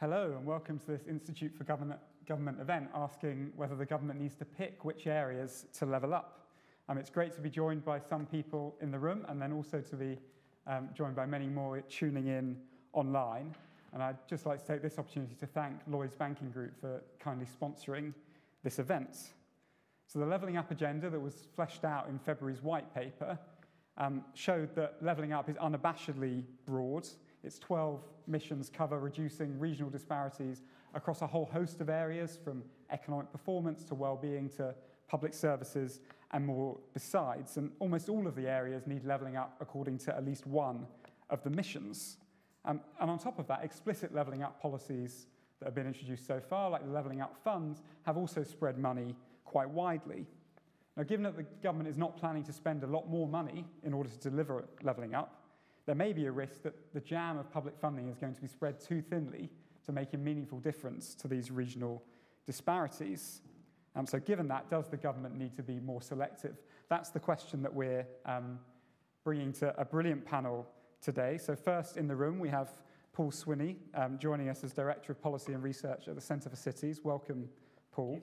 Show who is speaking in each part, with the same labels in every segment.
Speaker 1: Hello and welcome to this Institute for Government, Government event asking whether the government needs to pick which areas to level up. Um, it's great to be joined by some people in the room and then also to be um, joined by many more tuning in online. And I'd just like to take this opportunity to thank Lloyds Banking Group for kindly sponsoring this event. So, the Levelling Up agenda that was fleshed out in February's white paper um, showed that levelling up is unabashedly broad its 12 missions cover reducing regional disparities across a whole host of areas, from economic performance to well-being to public services and more besides. And almost all of the areas need levelling up according to at least one of the missions. Um, and on top of that, explicit levelling up policies that have been introduced so far, like the Levelling Up Fund, have also spread money quite widely. Now, given that the government is not planning to spend a lot more money in order to deliver levelling up, there may be a risk that the jam of public funding is going to be spread too thinly to make a meaningful difference to these regional disparities. Um, so, given that, does the government need to be more selective? That's the question that we're um, bringing to a brilliant panel today. So, first in the room, we have Paul Swinney um, joining us as Director of Policy and Research at the Centre for Cities. Welcome, Paul.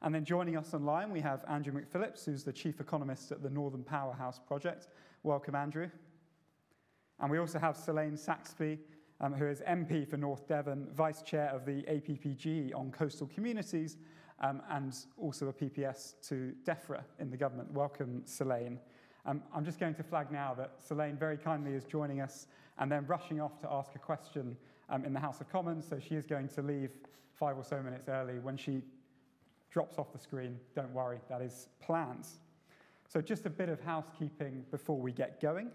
Speaker 1: And then joining us online, we have Andrew McPhillips, who's the Chief Economist at the Northern Powerhouse Project. Welcome, Andrew. And we also have Selaine Saxby, um, who is MP for North Devon, Vice Chair of the APPG on coastal communities, um, and also a PPS to DEFRA in the government. Welcome, Selaine. Um, I'm just going to flag now that Selaine very kindly is joining us and then rushing off to ask a question um, in the House of Commons. So she is going to leave five or so minutes early. When she drops off the screen, don't worry, that is planned. So just a bit of housekeeping before we get going.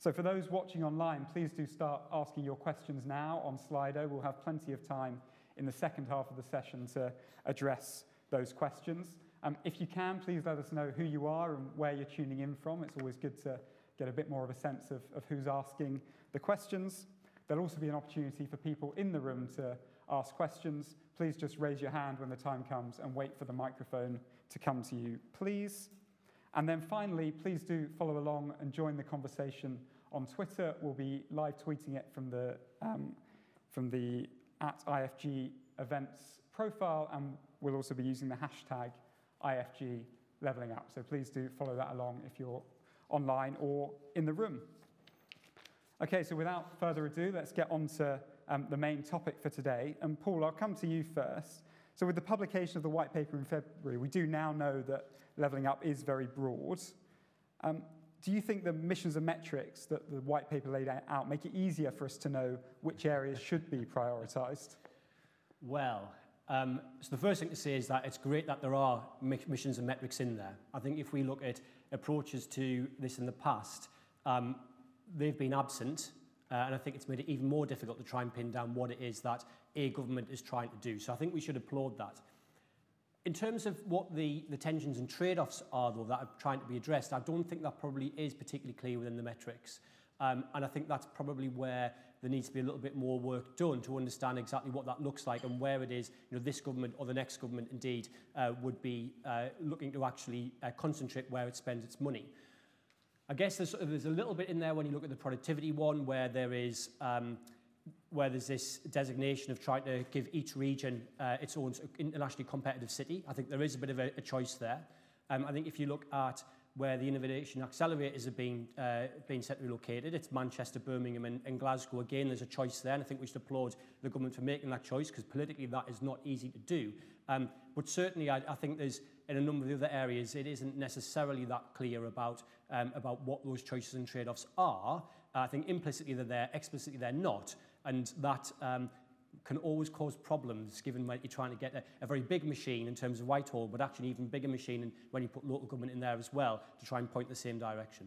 Speaker 1: So for those watching online, please do start asking your questions now on Slido. We'll have plenty of time in the second half of the session to address those questions. Um, if you can, please let us know who you are and where you're tuning in from. It's always good to get a bit more of a sense of, of who's asking the questions. There'll also be an opportunity for people in the room to ask questions. Please just raise your hand when the time comes and wait for the microphone to come to you, please. And then finally, please do follow along and join the conversation on Twitter. We'll be live tweeting it from the, um, from the at IFG events profile, and we'll also be using the hashtag IFG leveling up. So please do follow that along if you're online or in the room. Okay, so without further ado, let's get on to um, the main topic for today. And Paul, I'll come to you first. So, with the publication of the white paper in February, we do now know that levelling up is very broad. Um, do you think the missions and metrics that the white paper laid out make it easier for us to know which areas should be prioritised?
Speaker 2: Well, um, so the first thing to say is that it's great that there are missions and metrics in there. I think if we look at approaches to this in the past, um, they've been absent, uh, and I think it's made it even more difficult to try and pin down what it is that government is trying to do. So I think we should applaud that. In terms of what the, the tensions and trade-offs are, though, that are trying to be addressed, I don't think that probably is particularly clear within the metrics. Um, and I think that's probably where there needs to be a little bit more work done to understand exactly what that looks like and where it is, you know, this government or the next government indeed uh, would be uh, looking to actually uh, concentrate where it spends its money. I guess there's, there's a little bit in there when you look at the productivity one where there is um, where there's this designation of trying to give each region uh, its own internationally competitive city. I think there is a bit of a, a choice there. Um, I think if you look at where the innovation accelerators are being, uh, being set to located, it's Manchester, Birmingham and, and Glasgow. Again, there's a choice there, and I think we should applaud the government for making that choice, because politically that is not easy to do. Um, but certainly, I, I think there's, in a number of the other areas, it isn't necessarily that clear about, um, about what those choices and trade-offs are. I think implicitly they're there, explicitly they're not. And that um, can always cause problems given when you're trying to get a, a very big machine in terms of Whitehall, but actually an even bigger machine when you put local government in there as well to try and point the same direction.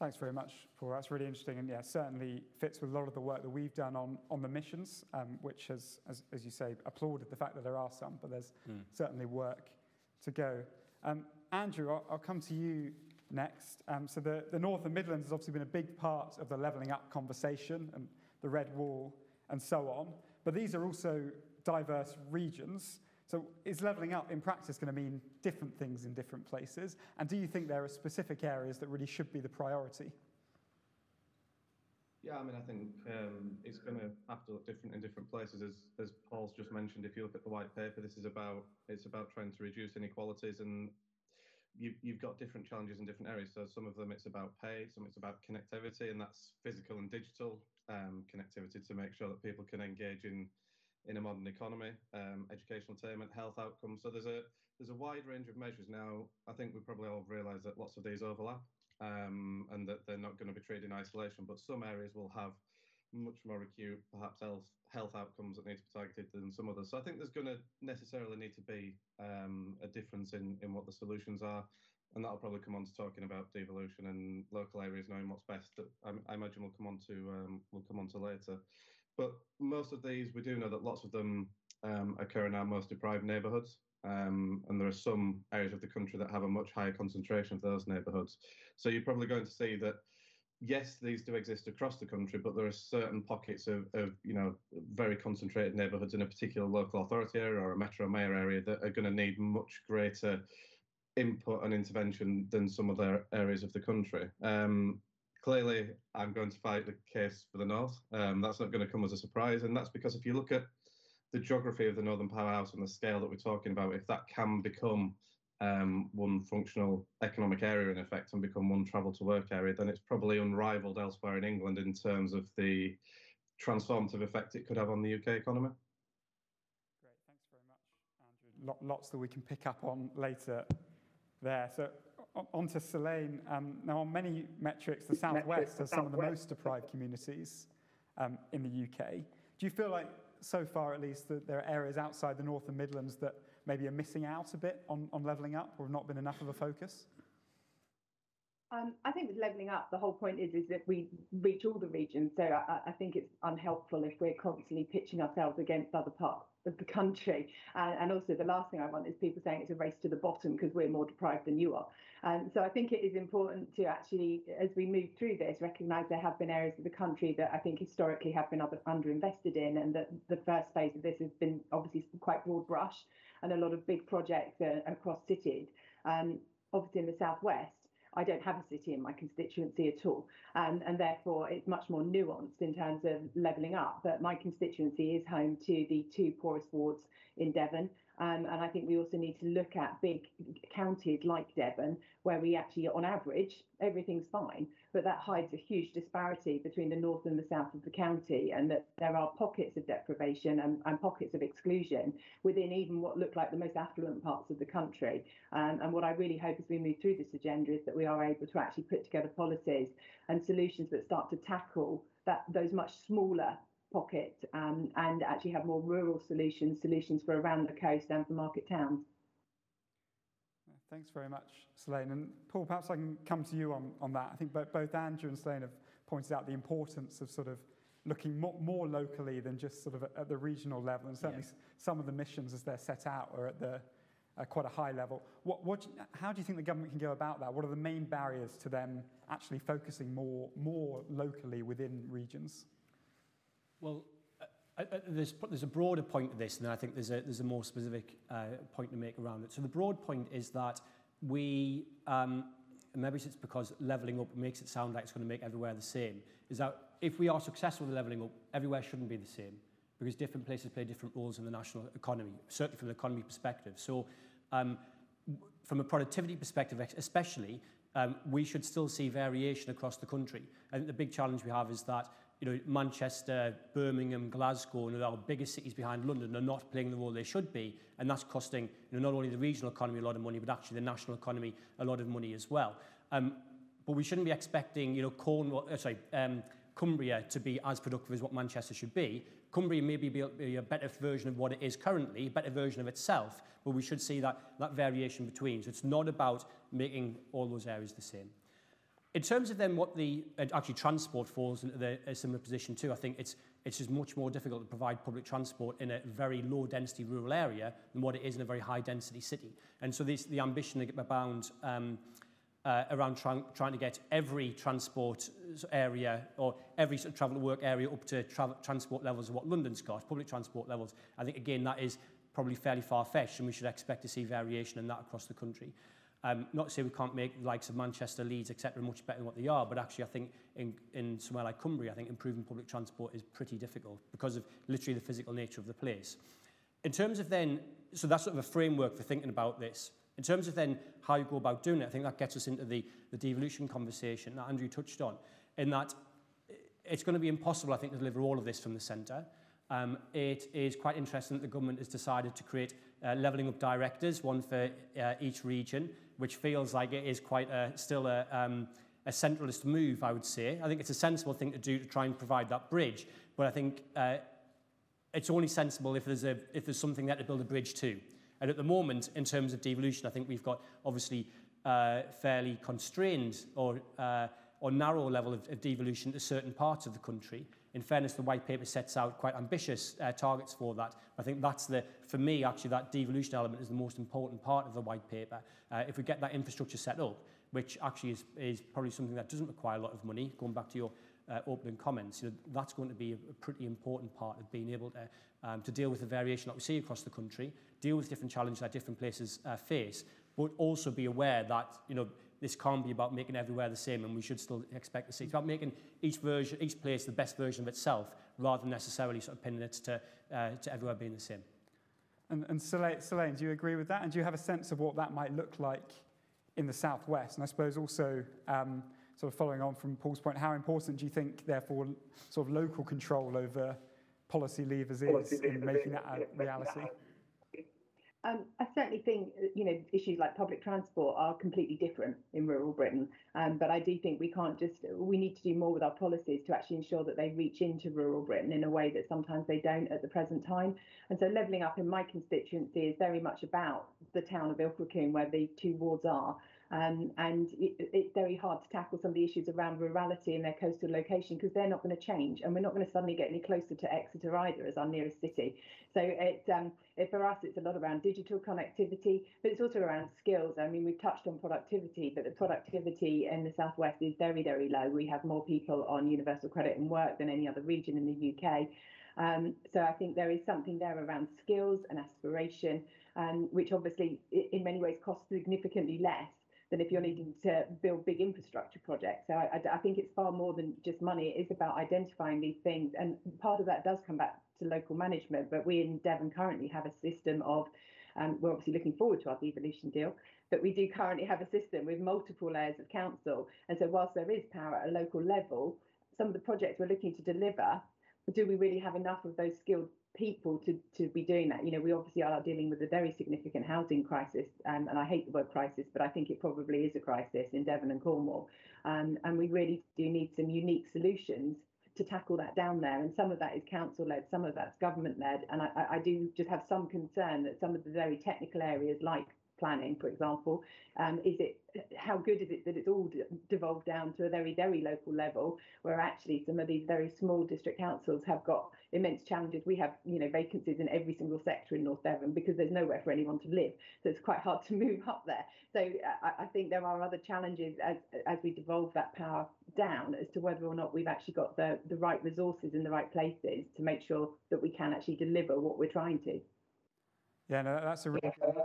Speaker 1: Thanks very much, Paul. That's really interesting, and yeah, certainly fits with a lot of the work that we've done on, on the missions, um, which has, as, as you say, applauded the fact that there are some, but there's mm. certainly work to go. Um, Andrew, I'll, I'll come to you next. Um, so the, the North and Midlands has obviously been a big part of the levelling up conversation, and the Red Wall, and so on. But these are also diverse regions. So is levelling up in practice going to mean different things in different places? And do you think there are specific areas that really should be the priority?
Speaker 3: Yeah, I mean, I think um, it's going to have to look different in different places. As, as Paul's just mentioned, if you look at the white paper, this is about it's about trying to reduce inequalities, and you, you've got different challenges in different areas. So some of them it's about pay, some it's about connectivity, and that's physical and digital um, connectivity to make sure that people can engage in in a modern economy, um, educational attainment, health outcomes. So there's a there's a wide range of measures now. I think we probably all realise that lots of these overlap um, and that they're not going to be treated in isolation. But some areas will have much more acute, perhaps health health outcomes that need to be targeted than some others. So I think there's going to necessarily need to be um, a difference in in what the solutions are. And that'll probably come on to talking about devolution and local areas knowing what's best. That I, I imagine we'll come on to um, we'll come on to later. But most of these, we do know that lots of them um, occur in our most deprived neighbourhoods. Um, and there are some areas of the country that have a much higher concentration of those neighbourhoods. So you're probably going to see that, yes, these do exist across the country, but there are certain pockets of, of you know, very concentrated neighbourhoods in a particular local authority area or a metro mayor area that are going to need much greater input and intervention than some other areas of the country. Um, clearly, I'm going to fight the case for the North. Um, that's not going to come as a surprise, and that's because if you look at the geography of the Northern Powerhouse and the scale that we're talking about, if that can become um, one functional economic area in effect and become one travel to work area, then it's probably unrivaled elsewhere in England in terms of the transformative effect it could have on the UK economy.
Speaker 1: Great, thanks very much, Andrew. Lots that we can pick up on later there. So on to Selaine. Um, now, on many metrics, the Southwest has some of the most deprived communities um, in the UK. Do you feel like, so far at least, that there are areas outside the North and Midlands that maybe are missing out a bit on, on levelling up or have not been enough of a focus?
Speaker 4: Um, I think with levelling up, the whole point is is that we reach all the regions. So I, I think it's unhelpful if we're constantly pitching ourselves against other parts of the country. And, and, also, the last thing I want is people saying it's a race to the bottom because we're more deprived than you are. And so I think it is important to actually, as we move through this, recognise there have been areas of the country that I think historically have been other, underinvested in, and that the first phase of this has been obviously quite broad brush and a lot of big projects uh, across cities. Um, obviously, in the southwest, I don't have a city in my constituency at all. Um, and therefore, it's much more nuanced in terms of levelling up. But my constituency is home to the two poorest wards in Devon. Um, and I think we also need to look at big counties like Devon, where we actually, on average, everything's fine. But that hides a huge disparity between the north and the south of the county, and that there are pockets of deprivation and, and pockets of exclusion within even what look like the most affluent parts of the country. Um, and what I really hope as we move through this agenda is that we are able to actually put together policies and solutions that start to tackle that those much smaller pocket um, and actually have more rural solutions, solutions for around the coast and for market towns.
Speaker 1: Thanks very much, Selaine. And Paul, perhaps I can come to you on, on that. I think both Andrew and Selaine have pointed out the importance of sort of looking more, more locally than just sort of at, the regional level. And certainly yeah. some of the missions as they're set out are at the uh, quite a high level. What, what, how do you think the government can go about that? What are the main barriers to them actually focusing more, more locally within regions?
Speaker 2: Well, uh, uh, there's, there's a broader point to this, and I think there's a, there's a more specific uh, point to make around it. So the broad point is that we, um, maybe it's because levelling up makes it sound like it's going to make everywhere the same, is that if we are successful with levelling up, everywhere shouldn't be the same, because different places play different roles in the national economy, certainly from the economy perspective. So um, from a productivity perspective especially, um, we should still see variation across the country. I think the big challenge we have is that you know, Manchester, Birmingham, Glasgow, and our biggest cities behind London are not playing the role they should be, and that's costing you know, not only the regional economy a lot of money, but actually the national economy a lot of money as well. Um, but we shouldn't be expecting, you know, Cornwall, uh, sorry, um, Cumbria to be as productive as what Manchester should be. Cumbria may be, be a better version of what it is currently, a better version of itself, but we should see that, that variation between. So it's not about making all those areas the same. In terms of then what the actually transport falls into the, a similar position too, I think it's it's just much more difficult to provide public transport in a very low density rural area than what it is in a very high density city. And so this, the ambition abound um, uh, around trying, trying to get every transport area or every sort of travel to work area up to travel, transport levels of what London's got, public transport levels. I think again that is probably fairly far-fetched and we should expect to see variation in that across the country. Um, not to say we can't make the likes of Manchester, Leeds, etc., much better than what they are, but actually I think in, in somewhere like Cumbria, I think improving public transport is pretty difficult because of literally the physical nature of the place. In terms of then, so that's sort of a framework for thinking about this. In terms of then how you go about doing it, I think that gets us into the, the devolution conversation that Andrew touched on, in that it's going to be impossible, I think, to deliver all of this from the centre. Um, it is quite interesting that the government has decided to create uh, levelling up directors, one for uh, each region, which feels like it is quite a, still a, um, a centralist move, I would say. I think it's a sensible thing to do to try and provide that bridge, but I think uh, it's only sensible if there's, a, if there's something there to build a bridge to. And at the moment, in terms of devolution, I think we've got obviously uh, fairly constrained or, uh, or narrow level of, of devolution to certain parts of the country. In fairness, the white paper sets out quite ambitious uh, targets for that. I think that's the, for me, actually, that devolution element is the most important part of the white paper. Uh, if we get that infrastructure set up, which actually is, is probably something that doesn't require a lot of money, going back to your uh, opening comments, you know, that's going to be a, a pretty important part of being able to, um, to deal with the variation that we see across the country, deal with different challenges that different places uh, face, but also be aware that, you know, this can't be about making everywhere the same and we should still expect to see. It's about making each version, each place the best version of itself rather than necessarily sort of pinning it to, uh, to everywhere being the same.
Speaker 1: And, and Selaine, do you agree with that? And do you have a sense of what that might look like in the southwest? And I suppose also, um, sort of following on from Paul's point, how important do you think, therefore, sort of local control over policy levers is policy in making that a reality?
Speaker 4: Um, I certainly think uh, you know issues like public transport are completely different in rural Britain, um, but I do think we can't just we need to do more with our policies to actually ensure that they reach into rural Britain in a way that sometimes they don't at the present time. And so levelling up in my constituency is very much about the town of Ilfracombe where the two wards are. Um, and it, it's very hard to tackle some of the issues around rurality and their coastal location because they're not going to change, and we're not going to suddenly get any closer to Exeter either as our nearest city. So it, um, it, for us, it's a lot around digital connectivity, but it's also around skills. I mean, we've touched on productivity, but the productivity in the southwest is very, very low. We have more people on universal credit and work than any other region in the UK. Um, so I think there is something there around skills and aspiration, um, which obviously in many ways costs significantly less than if you're needing to build big infrastructure projects. So I, I, think it's far more than just money. It is about identifying these things. And part of that does come back to local management. But we in Devon currently have a system of, um, we're obviously looking forward to our devolution deal, but we do currently have a system with multiple layers of council. And so whilst there is power at a local level, some of the projects we're looking to deliver, do we really have enough of those skilled people to, to be doing that. You know, we obviously are dealing with a very significant housing crisis, um, and I hate the word crisis, but I think it probably is a crisis in Devon and Cornwall. Um, and we really do need some unique solutions to tackle that down there. And some of that is council led, some of that's government led. And I, I do just have some concern that some of the very technical areas like planning, for example? Um, is it how good is it that it's all devolved down to a very very local level, where actually some of these very small district councils have got immense challenges. We have you know vacancies in every single sector in North Devon because there's nowhere for anyone to live, so it's quite hard to move up there. So I, I think there are other challenges as as we devolve that power down as to whether or not we've actually got the the right resources in the right places to make sure that we can actually deliver what we're trying to.
Speaker 1: Yeah, no, that's a really good point.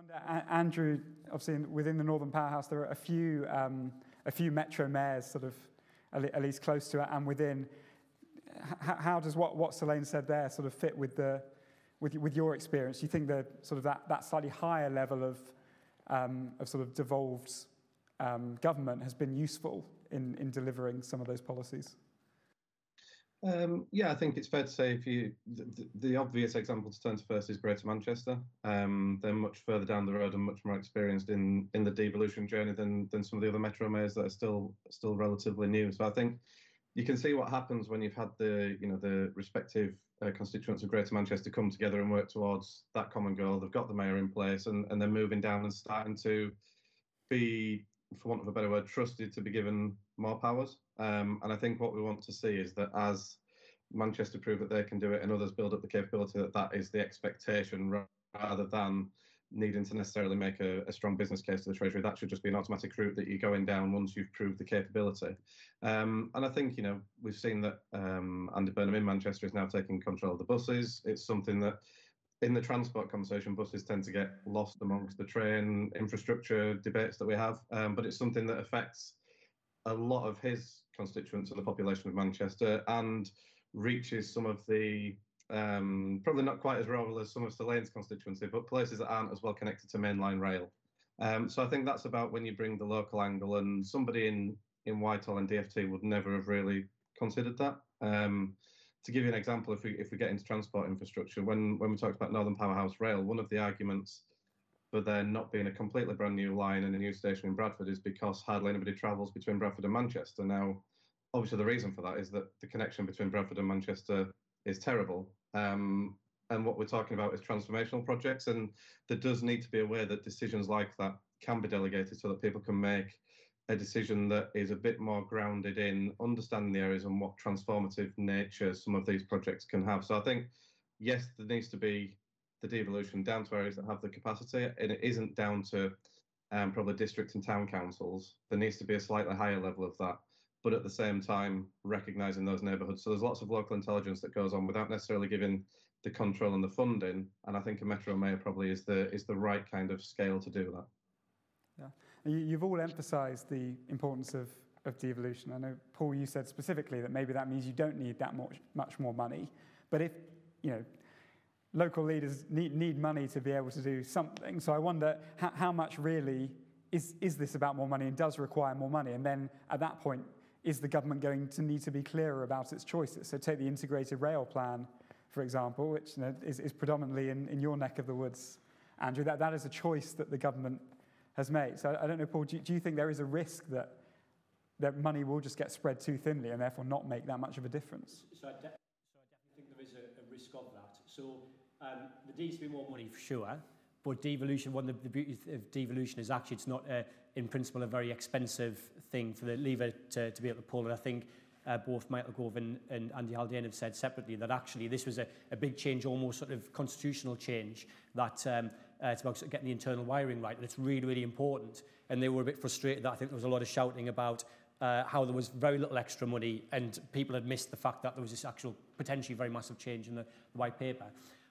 Speaker 1: Wonder, Andrew, obviously within the Northern Powerhouse, there are a few, um, a few metro mayors sort of at least close to it and within. How does what, what Selaine said there sort of fit with, the, with, with your experience? Do you think that sort of that, that slightly higher level of, um, of sort of devolved um, government has been useful in, in delivering some of those policies?
Speaker 3: Um, yeah, I think it's fair to say if you the, the, obvious example to turn to first is Greater Manchester. Um, they're much further down the road and much more experienced in in the devolution journey than than some of the other metro mayors that are still still relatively new. So I think you can see what happens when you've had the you know the respective uh, constituents of Greater Manchester come together and work towards that common goal. They've got the mayor in place and and they're moving down and starting to be, for want of a better word, trusted to be given more powers. Um, and I think what we want to see is that as Manchester prove that they can do it and others build up the capability, that that is the expectation rather than needing to necessarily make a, a, strong business case to the Treasury. That should just be an automatic route that you're going down once you've proved the capability. Um, and I think, you know, we've seen that um, Andy Burnham in Manchester is now taking control of the buses. It's something that in the transport conversation, buses tend to get lost amongst the train infrastructure debates that we have. Um, but it's something that affects a lot of his constituents of the population of Manchester and reaches some of the um, probably not quite as rural as some of Selaine's constituency, but places that aren't as well connected to mainline rail. Um, so I think that's about when you bring the local angle, and somebody in in Whitehall and DFT would never have really considered that. Um, to give you an example, if we if we get into transport infrastructure, when when we talked about Northern Powerhouse Rail, one of the arguments for there not being a completely brand new line and a new station in Bradford is because hardly anybody travels between Bradford and Manchester. Now, obviously, the reason for that is that the connection between Bradford and Manchester is terrible. Um, and what we're talking about is transformational projects, and there does need to be a way that decisions like that can be delegated so that people can make a decision that is a bit more grounded in understanding the areas and what transformative nature some of these projects can have. So I think, yes, there needs to be the devolution down to areas that have the capacity, and it isn't down to um, probably district and town councils. There needs to be a slightly higher level of that, but at the same time, recognising those neighbourhoods. So there's lots of local intelligence that goes on without necessarily giving the control and the funding. And I think a metro mayor probably is the is the right kind of scale to do that.
Speaker 1: Yeah, you've all emphasised the importance of of devolution. I know Paul, you said specifically that maybe that means you don't need that much much more money, but if you know local leaders need, need money to be able to do something. So I wonder how, how much really is, is this about more money and does require more money? And then at that point, is the government going to need to be clearer about its choices? So take the integrated rail plan, for example, which you know, is, is predominantly in, in your neck of the woods, Andrew. That, that is a choice that the government has made. So I don't know, Paul, do, do you think there is a risk that, that money will just get spread too thinly and therefore not make that much of a difference?
Speaker 2: So I, de- so I definitely think there is a, a risk of that. So um, there needs to be more money for sure, but devolution, one of the beauties of devolution is actually it's not, uh, in principle, a very expensive thing for the lever to, to be able to pull. And I think uh, both Michael Gove and, and Andy Haldane have said separately that actually this was a, a big change, almost sort of constitutional change, that um, uh, it's about getting the internal wiring right, and it's really, really important. And they were a bit frustrated that I think there was a lot of shouting about uh, how there was very little extra money and people had missed the fact that there was this actual potentially very massive change in the, the white paper.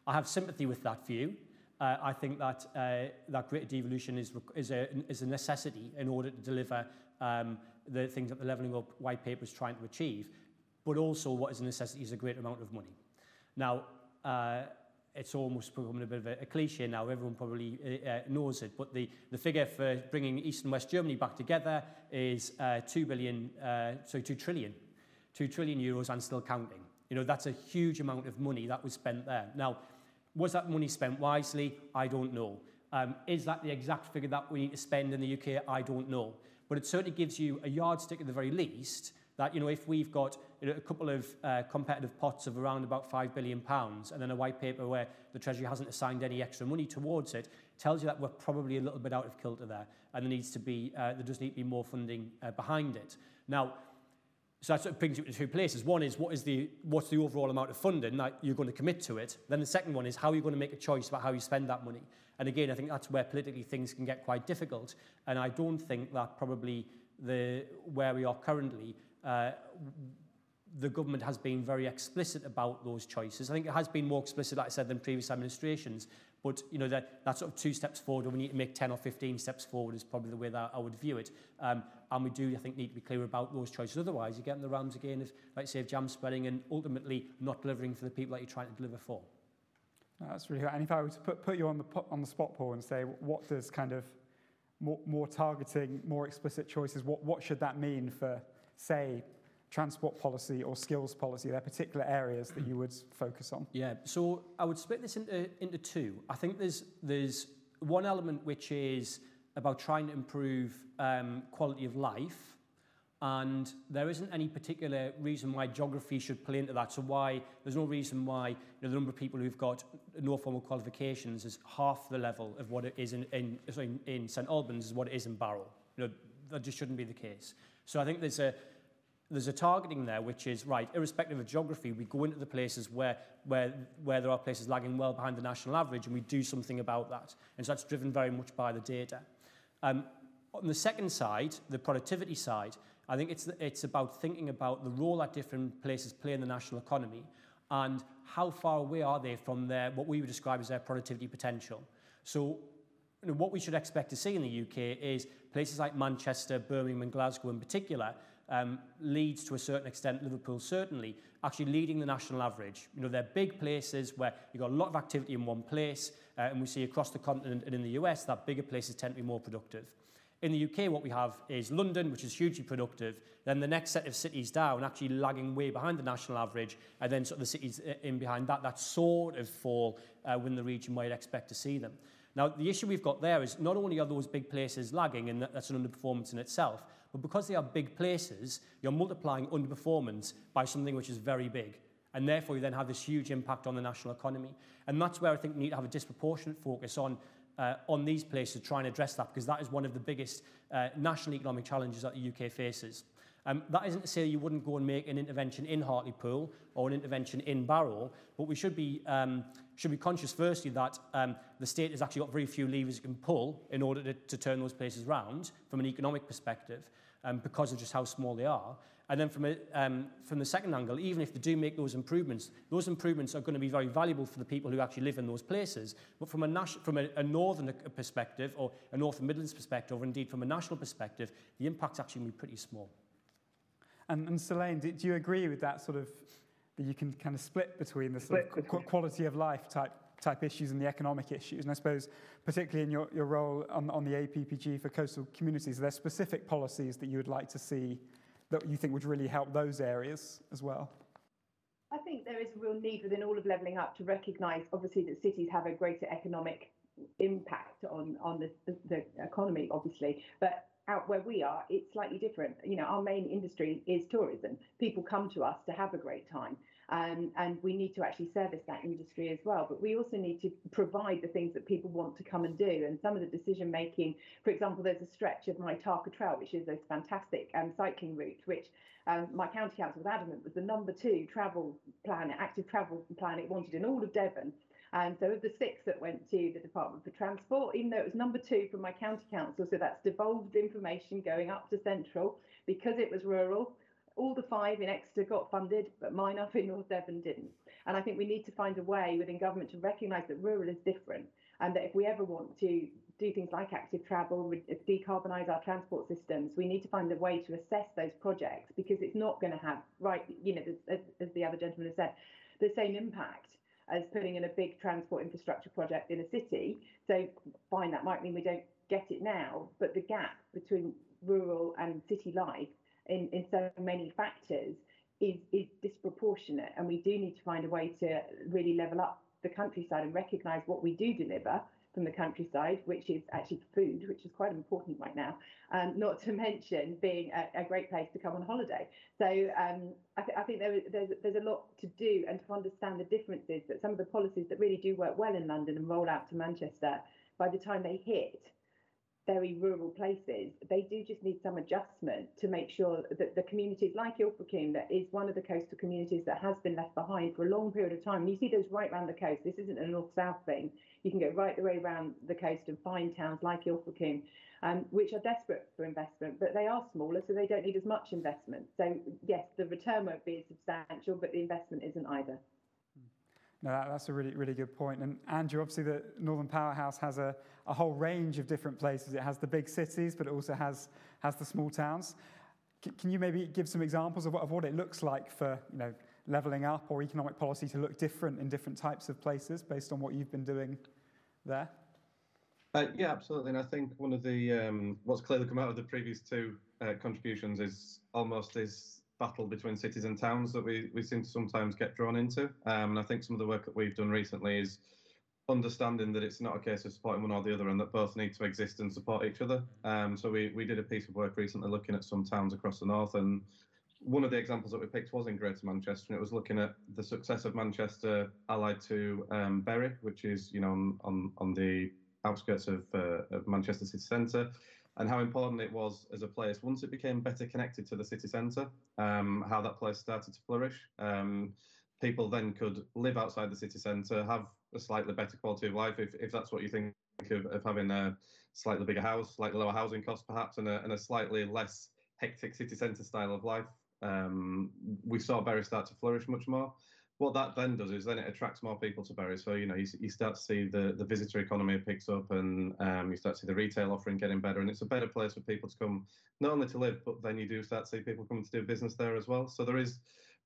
Speaker 2: I have sympathy with that view. Uh, I think that uh, that greater devolution is, is, a, is a necessity in order to deliver um, the things that the Levelling Up White Paper is trying to achieve. But also what is a necessity is a great amount of money. Now, uh, it's almost becoming a bit of a, a cliche now. Everyone probably uh, uh, knows it. But the, the figure for bringing East and West Germany back together is uh, 2 billion, uh, sorry, 2 trillion. 2 trillion euros and still counting. You know, that's a huge amount of money that was spent there. Now, Was that money spent wisely? I don't know. Um, is that the exact figure that we need to spend in the UK? I don't know. But it certainly gives you a yardstick at the very least that, you know, if we've got you know, a couple of uh, competitive pots of around about £5 billion pounds and then a white paper where the Treasury hasn't assigned any extra money towards it, tells you that we're probably a little bit out of kilter there and there needs to be, uh, there does need to be more funding uh, behind it. Now, So that sort of brings you to two places. One is what is the what's the overall amount of funding that you're going to commit to it. Then the second one is how are you going to make a choice about how you spend that money. And again, I think that's where politically things can get quite difficult. And I don't think that probably the where we are currently, the government has been very explicit about those choices. I think it has been more explicit, like I said, than previous administrations. But you know that, that sort of two steps forward, and we need to make 10 or 15 steps forward is probably the way that I would view it. Um, and we do, I think, need to be clear about those choices. Otherwise, you get in the rounds again of, like say, of jam spreading and ultimately not delivering for the people that you're trying to deliver for.
Speaker 1: That's really good. And if I were to put, put you on the, on the spot, Paul, and say, what does kind of more, more targeting, more explicit choices, what, what should that mean for, say, transport policy or skills policy? Are there particular areas that you would focus on?
Speaker 2: Yeah, so I would split this into, into two. I think there's, there's one element which is about trying to improve um, quality of life, and there isn't any particular reason why geography should play into that. So why there's no reason why you know, the number of people who've got no formal qualifications is half the level of what it is in, in, sorry, in St Albans is what it is in Barrow. You know, that just shouldn't be the case. So I think there's a there's a targeting there which is right irrespective of geography we go into the places where where where there are places lagging well behind the national average and we do something about that. And so that's driven very much by the data. Um, on the second side the productivity side I think it's it's about thinking about the role that different places play in the national economy and how far away are they from their what we would describe as their productivity potential. So you know, what we should expect to see in the UK is places like Manchester, Birmingham and Glasgow in particular um, Leeds to a certain extent, Liverpool certainly, actually leading the national average. You know, they're big places where you've got a lot of activity in one place, uh, and we see across the continent and in the US that bigger places tend to be more productive. In the UK, what we have is London, which is hugely productive, then the next set of cities down, actually lagging way behind the national average, and then sort of the cities in behind that, that sort of fall uh, within the region might expect to see them. Now, the issue we've got there is not only are those big places lagging, and that's an underperformance in itself, but because they are big places, you're multiplying underperformance by something which is very big. And therefore, you then have this huge impact on the national economy. And that's where I think we need to have a disproportionate focus on, uh, on these places to try and address that, because that is one of the biggest uh, national economic challenges that the UK faces. Um, that isn't to say you wouldn't go and make an intervention in Hartlepool or an intervention in Barrow, but we should be, um, should be conscious, firstly, that um, the state has actually got very few levers it can pull in order to, to turn those places round from an economic perspective um, because of just how small they are. And then from, a, um, from the second angle, even if they do make those improvements, those improvements are going to be very valuable for the people who actually live in those places. But from a, from a, a northern perspective, or a North and Midlands perspective, or indeed from a national perspective, the impact's actually going to be pretty small.
Speaker 1: And, and Selaine, do, do you agree with that sort of, that you can kind of split between the sort of qu quality of life type type issues and the economic issues. And I suppose, particularly in your, your role on, on the APPG for coastal communities, are there specific policies that you would like to see that you think would really help those areas as well?
Speaker 4: I think there is a real need within all of levelling up to recognise, obviously, that cities have a greater economic impact on on the, the, the economy, obviously, but out where we are, it's slightly different. You know, our main industry is tourism. People come to us to have a great time. Um, and we need to actually service that industry as well. But we also need to provide the things that people want to come and do. And some of the decision making, for example, there's a stretch of my Tarka Trail, which is a fantastic um, cycling route, which um, my county council was adamant was the number two travel plan, active travel plan it wanted in all of Devon. And so of the six that went to the Department for Transport, even though it was number two from my county council, so that's devolved information going up to central, because it was rural, all the five in Exeter got funded, but mine up in North Devon didn't. And I think we need to find a way within government to recognise that rural is different, and that if we ever want to do things like active travel, decarbonise our transport systems, we need to find a way to assess those projects because it's not going to have, right, you know, as, as the other gentleman has said, the same impact as putting in a big transport infrastructure project in a city. So, fine, that might mean we don't get it now, but the gap between rural and city life in, in so many factors is, is disproportionate. And we do need to find a way to really level up the countryside and recognise what we do deliver from the countryside, which is actually food, which is quite important right now, um, not to mention being a, a, great place to come on holiday. So um, I, th- I, think there, there's, there's a lot to do and to understand the differences that some of the policies that really do work well in London and roll out to Manchester, by the time they hit, very rural places, they do just need some adjustment to make sure that the communities like Ilfracombe, that is one of the coastal communities that has been left behind for a long period of time. And you see those right around the coast. This isn't a north-south thing. You can go right the way around the coast and find towns like Ilfracombe, um, which are desperate for investment, but they are smaller, so they don't need as much investment. So yes, the return won't be as substantial, but the investment isn't either.
Speaker 1: No, that, that's a really, really good point. And Andrew, obviously, the Northern Powerhouse has a, a whole range of different places. It has the big cities, but it also has, has the small towns. C- can you maybe give some examples of what, of what it looks like for you know, levelling up or economic policy to look different in different types of places based on what you've been doing there?
Speaker 3: Uh, yeah, absolutely. And I think one of the um, what's clearly come out of the previous two uh, contributions is almost this battle between cities and towns that we, we seem to sometimes get drawn into. Um, and I think some of the work that we've done recently is understanding that it's not a case of supporting one or the other and that both need to exist and support each other. Um, so we, we did a piece of work recently looking at some towns across the north and one of the examples that we picked was in Greater Manchester, and it was looking at the success of Manchester allied to um, Bury, which is you know on on, on the outskirts of, uh, of Manchester city centre, and how important it was as a place once it became better connected to the city centre, um, how that place started to flourish. Um, people then could live outside the city centre, have a slightly better quality of life, if, if that's what you think of, of having a slightly bigger house, slightly lower housing costs perhaps, and a, and a slightly less hectic city centre style of life. Um, we saw Bury start to flourish much more. What that then does is then it attracts more people to Bury. So you know you, you start to see the the visitor economy picks up, and um, you start to see the retail offering getting better, and it's a better place for people to come not only to live, but then you do start to see people coming to do business there as well. So there is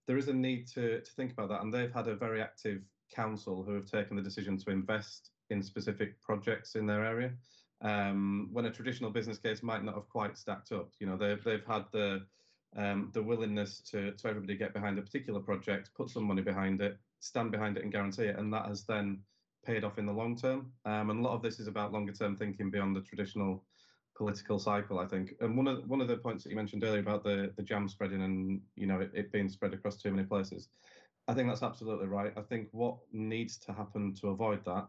Speaker 3: there is a need to to think about that, and they've had a very active council who have taken the decision to invest in specific projects in their area. Um, when a traditional business case might not have quite stacked up, you know they've they've had the um, the willingness to, to everybody get behind a particular project, put some money behind it, stand behind it, and guarantee it, and that has then paid off in the long term. Um, and a lot of this is about longer term thinking beyond the traditional political cycle, I think. And one of one of the points that you mentioned earlier about the the jam spreading and you know it, it being spread across too many places, I think that's absolutely right. I think what needs to happen to avoid that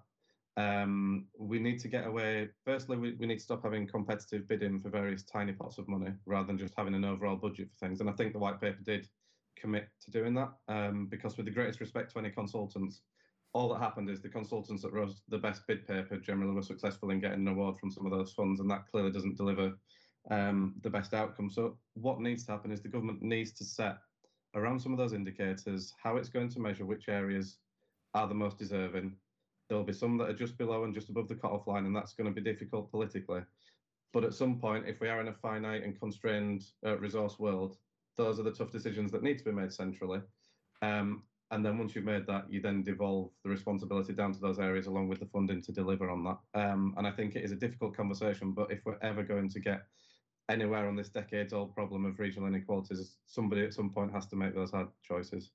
Speaker 3: um, we need to get away. Firstly, we, we need to stop having competitive bidding for various tiny pots of money rather than just having an overall budget for things. And I think the white paper did commit to doing that um, because, with the greatest respect to any consultants, all that happened is the consultants that wrote the best bid paper generally were successful in getting an award from some of those funds, and that clearly doesn't deliver um, the best outcome. So, what needs to happen is the government needs to set around some of those indicators how it's going to measure which areas are the most deserving There'll be some that are just below and just above the cut-off line, and that's going to be difficult politically. But at some point, if we are in a finite and constrained uh, resource world, those are the tough decisions that need to be made centrally. Um, and then once you've made that, you then devolve the responsibility down to those areas along with the funding to deliver on that. Um, and I think it is a difficult conversation, but if we're ever going to get anywhere on this decades-old problem of regional inequalities, somebody at some point has to make those hard choices.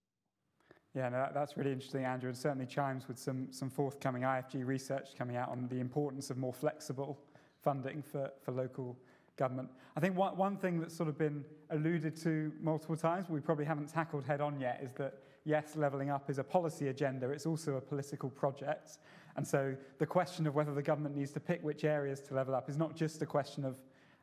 Speaker 1: Yeah, no, that's really interesting, Andrew, and certainly chimes with some, some forthcoming IFG research coming out on the importance of more flexible funding for, for local government. I think one, one thing that's sort of been alluded to multiple times, we probably haven't tackled head on yet, is that yes, levelling up is a policy agenda, it's also a political project. And so the question of whether the government needs to pick which areas to level up is not just a question of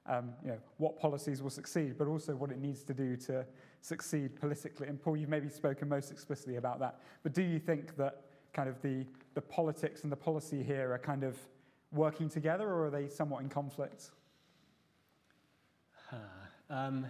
Speaker 1: um, you know, what policies will succeed, but also what it needs to do to succeed politically. And Paul, you've maybe spoken most explicitly about that. But do you think that kind of the, the politics and the policy here are kind of working together, or are they somewhat in conflict?
Speaker 2: Um,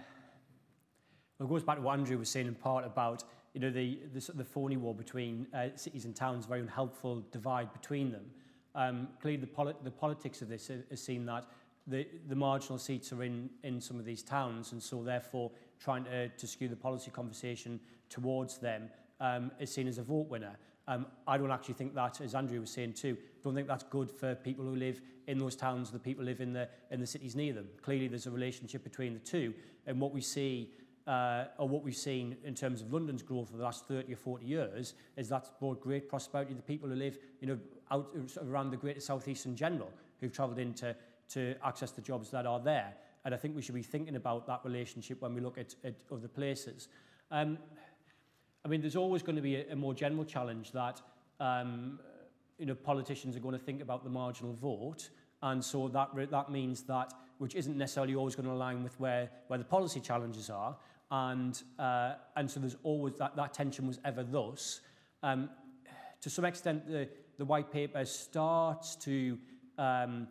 Speaker 2: well, it goes back to what Andrew was saying in part about you know the the, the phony war between uh, cities and towns, very unhelpful divide between them. Um, clearly, the, poli- the politics of this has seen that the, the marginal seats are in, in some of these towns, and so therefore trying to, to skew the policy conversation towards them um, is seen as a vote winner. Um, I don't actually think that, as Andrew was saying too, don't think that's good for people who live in those towns, the people who live in the, in the cities near them. Clearly there's a relationship between the two, and what we see uh, or what we've seen in terms of London's growth for the last 30 or 40 years is that's brought great prosperity to the people who live you know, out around the greater southeast in general, who've travelled into to access the jobs that are there. And I think we should be thinking about that relationship when we look at, at other places. Um, I mean, there's always going to be a, a more general challenge that um, you know, politicians are going to think about the marginal vote. And so that, that means that, which isn't necessarily always going to align with where, where the policy challenges are. And, uh, and so there's always that, that tension was ever thus. Um, to some extent, the, the white paper starts to um,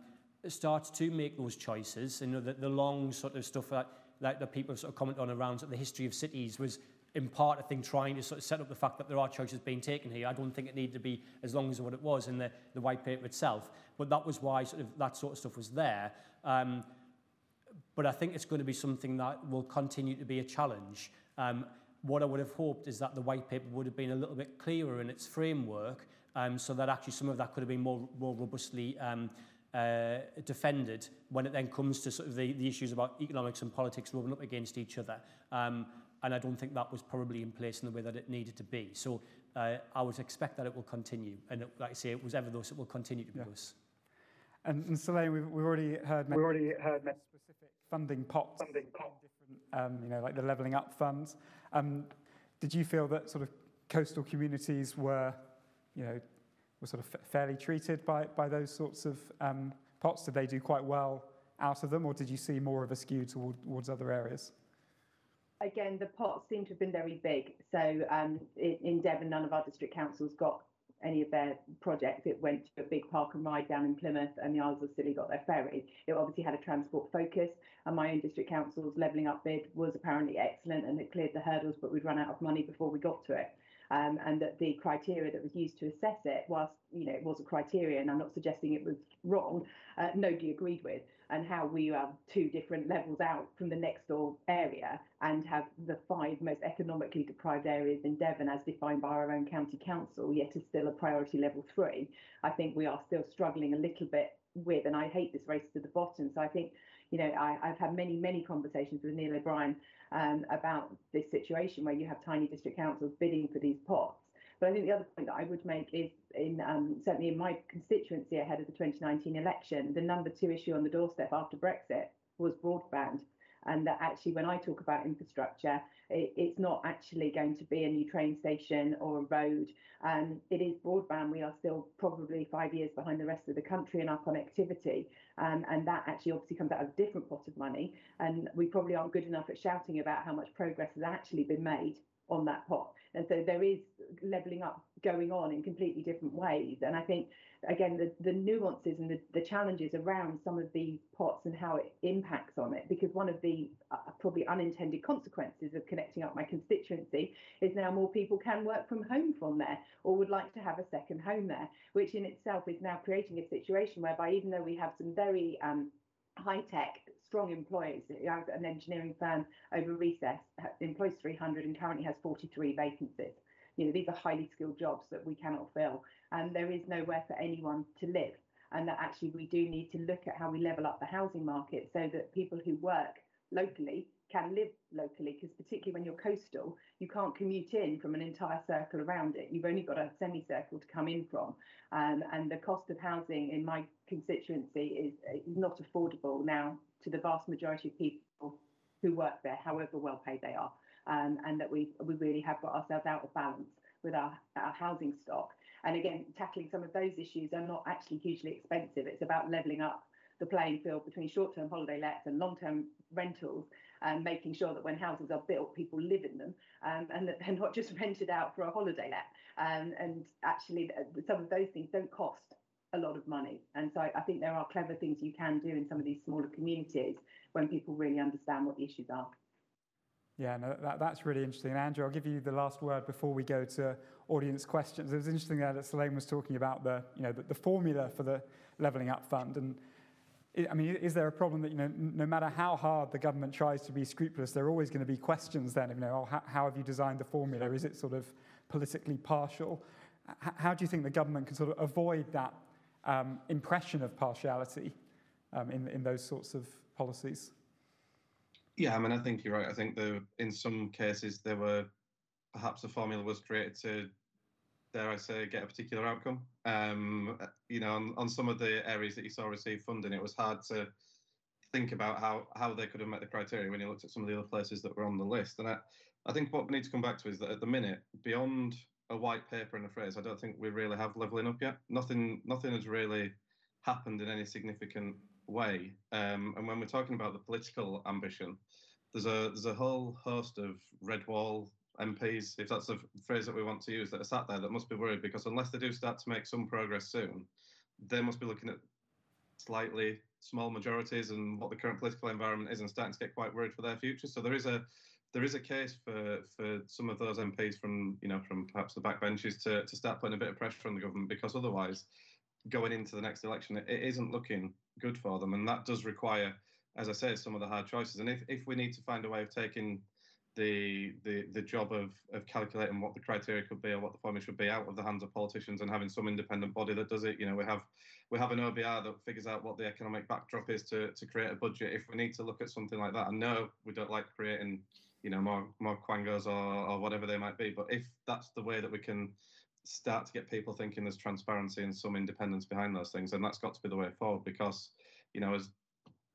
Speaker 2: starts to make those choices. You know, the, the long sort of stuff that, that, people sort of comment on around sort of the history of cities was in part, I think, trying to sort of set up the fact that there are choices being taken here. I don't think it needed to be as long as what it was in the, the white paper itself. But that was why sort of that sort of stuff was there. Um, but I think it's going to be something that will continue to be a challenge. Um, what I would have hoped is that the white paper would have been a little bit clearer in its framework um, so that actually some of that could have been more, more robustly um, uh, defended when it then comes to sort of the, the issues about economics and politics rubbing up against each other. Um, and I don't think that was probably in place in the way that it needed to be. So uh, I would expect that it will continue. And it, like I say, it was ever thus, it will continue to be yeah. thus.
Speaker 1: And, and Selaine, we've, we've already heard
Speaker 5: we already heard
Speaker 1: specific funding pots,
Speaker 5: funding pot.
Speaker 1: different, um, you know, like the levelling up funds. Um, did you feel that sort of coastal communities were, you know, were sort of fairly treated by, by those sorts of um, pots? Did they do quite well out of them, or did you see more of a skew toward, towards other areas?
Speaker 4: Again, the pots seem to have been very big. So um, in, in Devon, none of our district councils got any of their projects. It went to a big park and ride down in Plymouth, and the Isles of Scilly got their ferry. It obviously had a transport focus, and my own district council's levelling up bid was apparently excellent and it cleared the hurdles, but we'd run out of money before we got to it. Um, and that the criteria that was used to assess it, whilst you know it was a criteria, and I'm not suggesting it was wrong, uh, nobody agreed with, and how we are two different levels out from the next door area and have the five most economically deprived areas in Devon, as defined by our own county council, yet is still a priority level three. I think we are still struggling a little bit with, and I hate this race to the bottom. So I think you know, I, have had many, many conversations with Neil O'Brien um, about this situation where you have tiny district councils bidding for these pots. But I think the other point that I would make is, in um, certainly in my constituency ahead of the 2019 election, the number two issue on the doorstep after Brexit was broadband and that actually when I talk about infrastructure, it, it's not actually going to be a new train station or a road. Um, it is broadband. We are still probably five years behind the rest of the country in our connectivity, um, and that actually obviously comes out of a different pot of money. And we probably aren't good enough at shouting about how much progress has actually been made on that pot. And so there is levelling up going on in completely different ways. And I think, again, the, the nuances and the, the challenges around some of these pots and how it impacts on it, because one of the uh, probably unintended consequences of connecting up my constituency is now more people can work from home from there or would like to have a second home there, which in itself is now creating a situation whereby even though we have some very um, high tech, strong employees. An engineering firm over recess employs 300 and currently has 43 vacancies. You know, these are highly skilled jobs that we cannot fill, and there is nowhere for anyone to live. And that actually we do need to look at how we level up the housing market so that people who work locally can live locally because particularly when you're coastal you can't commute in from an entire circle around it. You've only got a semicircle to come in from. Um, and the cost of housing in my constituency is, is not affordable now to the vast majority of people who work there however well paid they are. Um, and that we we really have got ourselves out of balance with our, our housing stock. And again tackling some of those issues are not actually hugely expensive. It's about leveling up the playing field between short-term holiday lets and long-term rentals and making sure that when houses are built, people live in them um, and that they're not just rented out for a holiday let. Um, and actually, some of those things don't cost a lot of money. And so I think there are clever things you can do in some of these smaller communities when people really understand what the issues are.
Speaker 1: Yeah, no, that, that's really interesting. And Andrew, I'll give you the last word before we go to audience questions. It was interesting that Selaine was talking about the, you know, the, the formula for the Levelling Up Fund. And I mean, is there a problem that, you know, no matter how hard the government tries to be scrupulous, there are always going to be questions then, you know, oh, how, have you designed the formula? Is it sort of politically partial? How do you think the government can sort of avoid that um, impression of partiality um, in, in those sorts of policies?
Speaker 3: Yeah, I mean, I think you're right. I think the, in some cases there were perhaps the formula was created to dare I say, get a particular outcome. Um, you know, on, on some of the areas that you saw receive funding, it was hard to think about how, how they could have met the criteria when you looked at some of the other places that were on the list. And I, I think what we need to come back to is that at the minute, beyond a white paper and a phrase, I don't think we really have levelling up yet. Nothing, nothing has really happened in any significant way. Um, and when we're talking about the political ambition, there's a there's a whole host of red wall MPs, if that's the phrase that we want to use, that are sat there that must be worried because unless they do start to make some progress soon, they must be looking at slightly small majorities and what the current political environment is and starting to get quite worried for their future. So there is a there is a case for for some of those MPs from you know from perhaps the backbenches to to start putting a bit of pressure on the government because otherwise, going into the next election, it, it isn't looking good for them, and that does require, as I say, some of the hard choices. And if if we need to find a way of taking the the the job of of calculating what the criteria could be or what the formula should be out of the hands of politicians and having some independent body that does it. You know, we have we have an OBR that figures out what the economic backdrop is to to create a budget. If we need to look at something like that, I know we don't like creating you know more more quangos or or whatever they might be, but if that's the way that we can start to get people thinking there's transparency and some independence behind those things, then that's got to be the way forward because you know as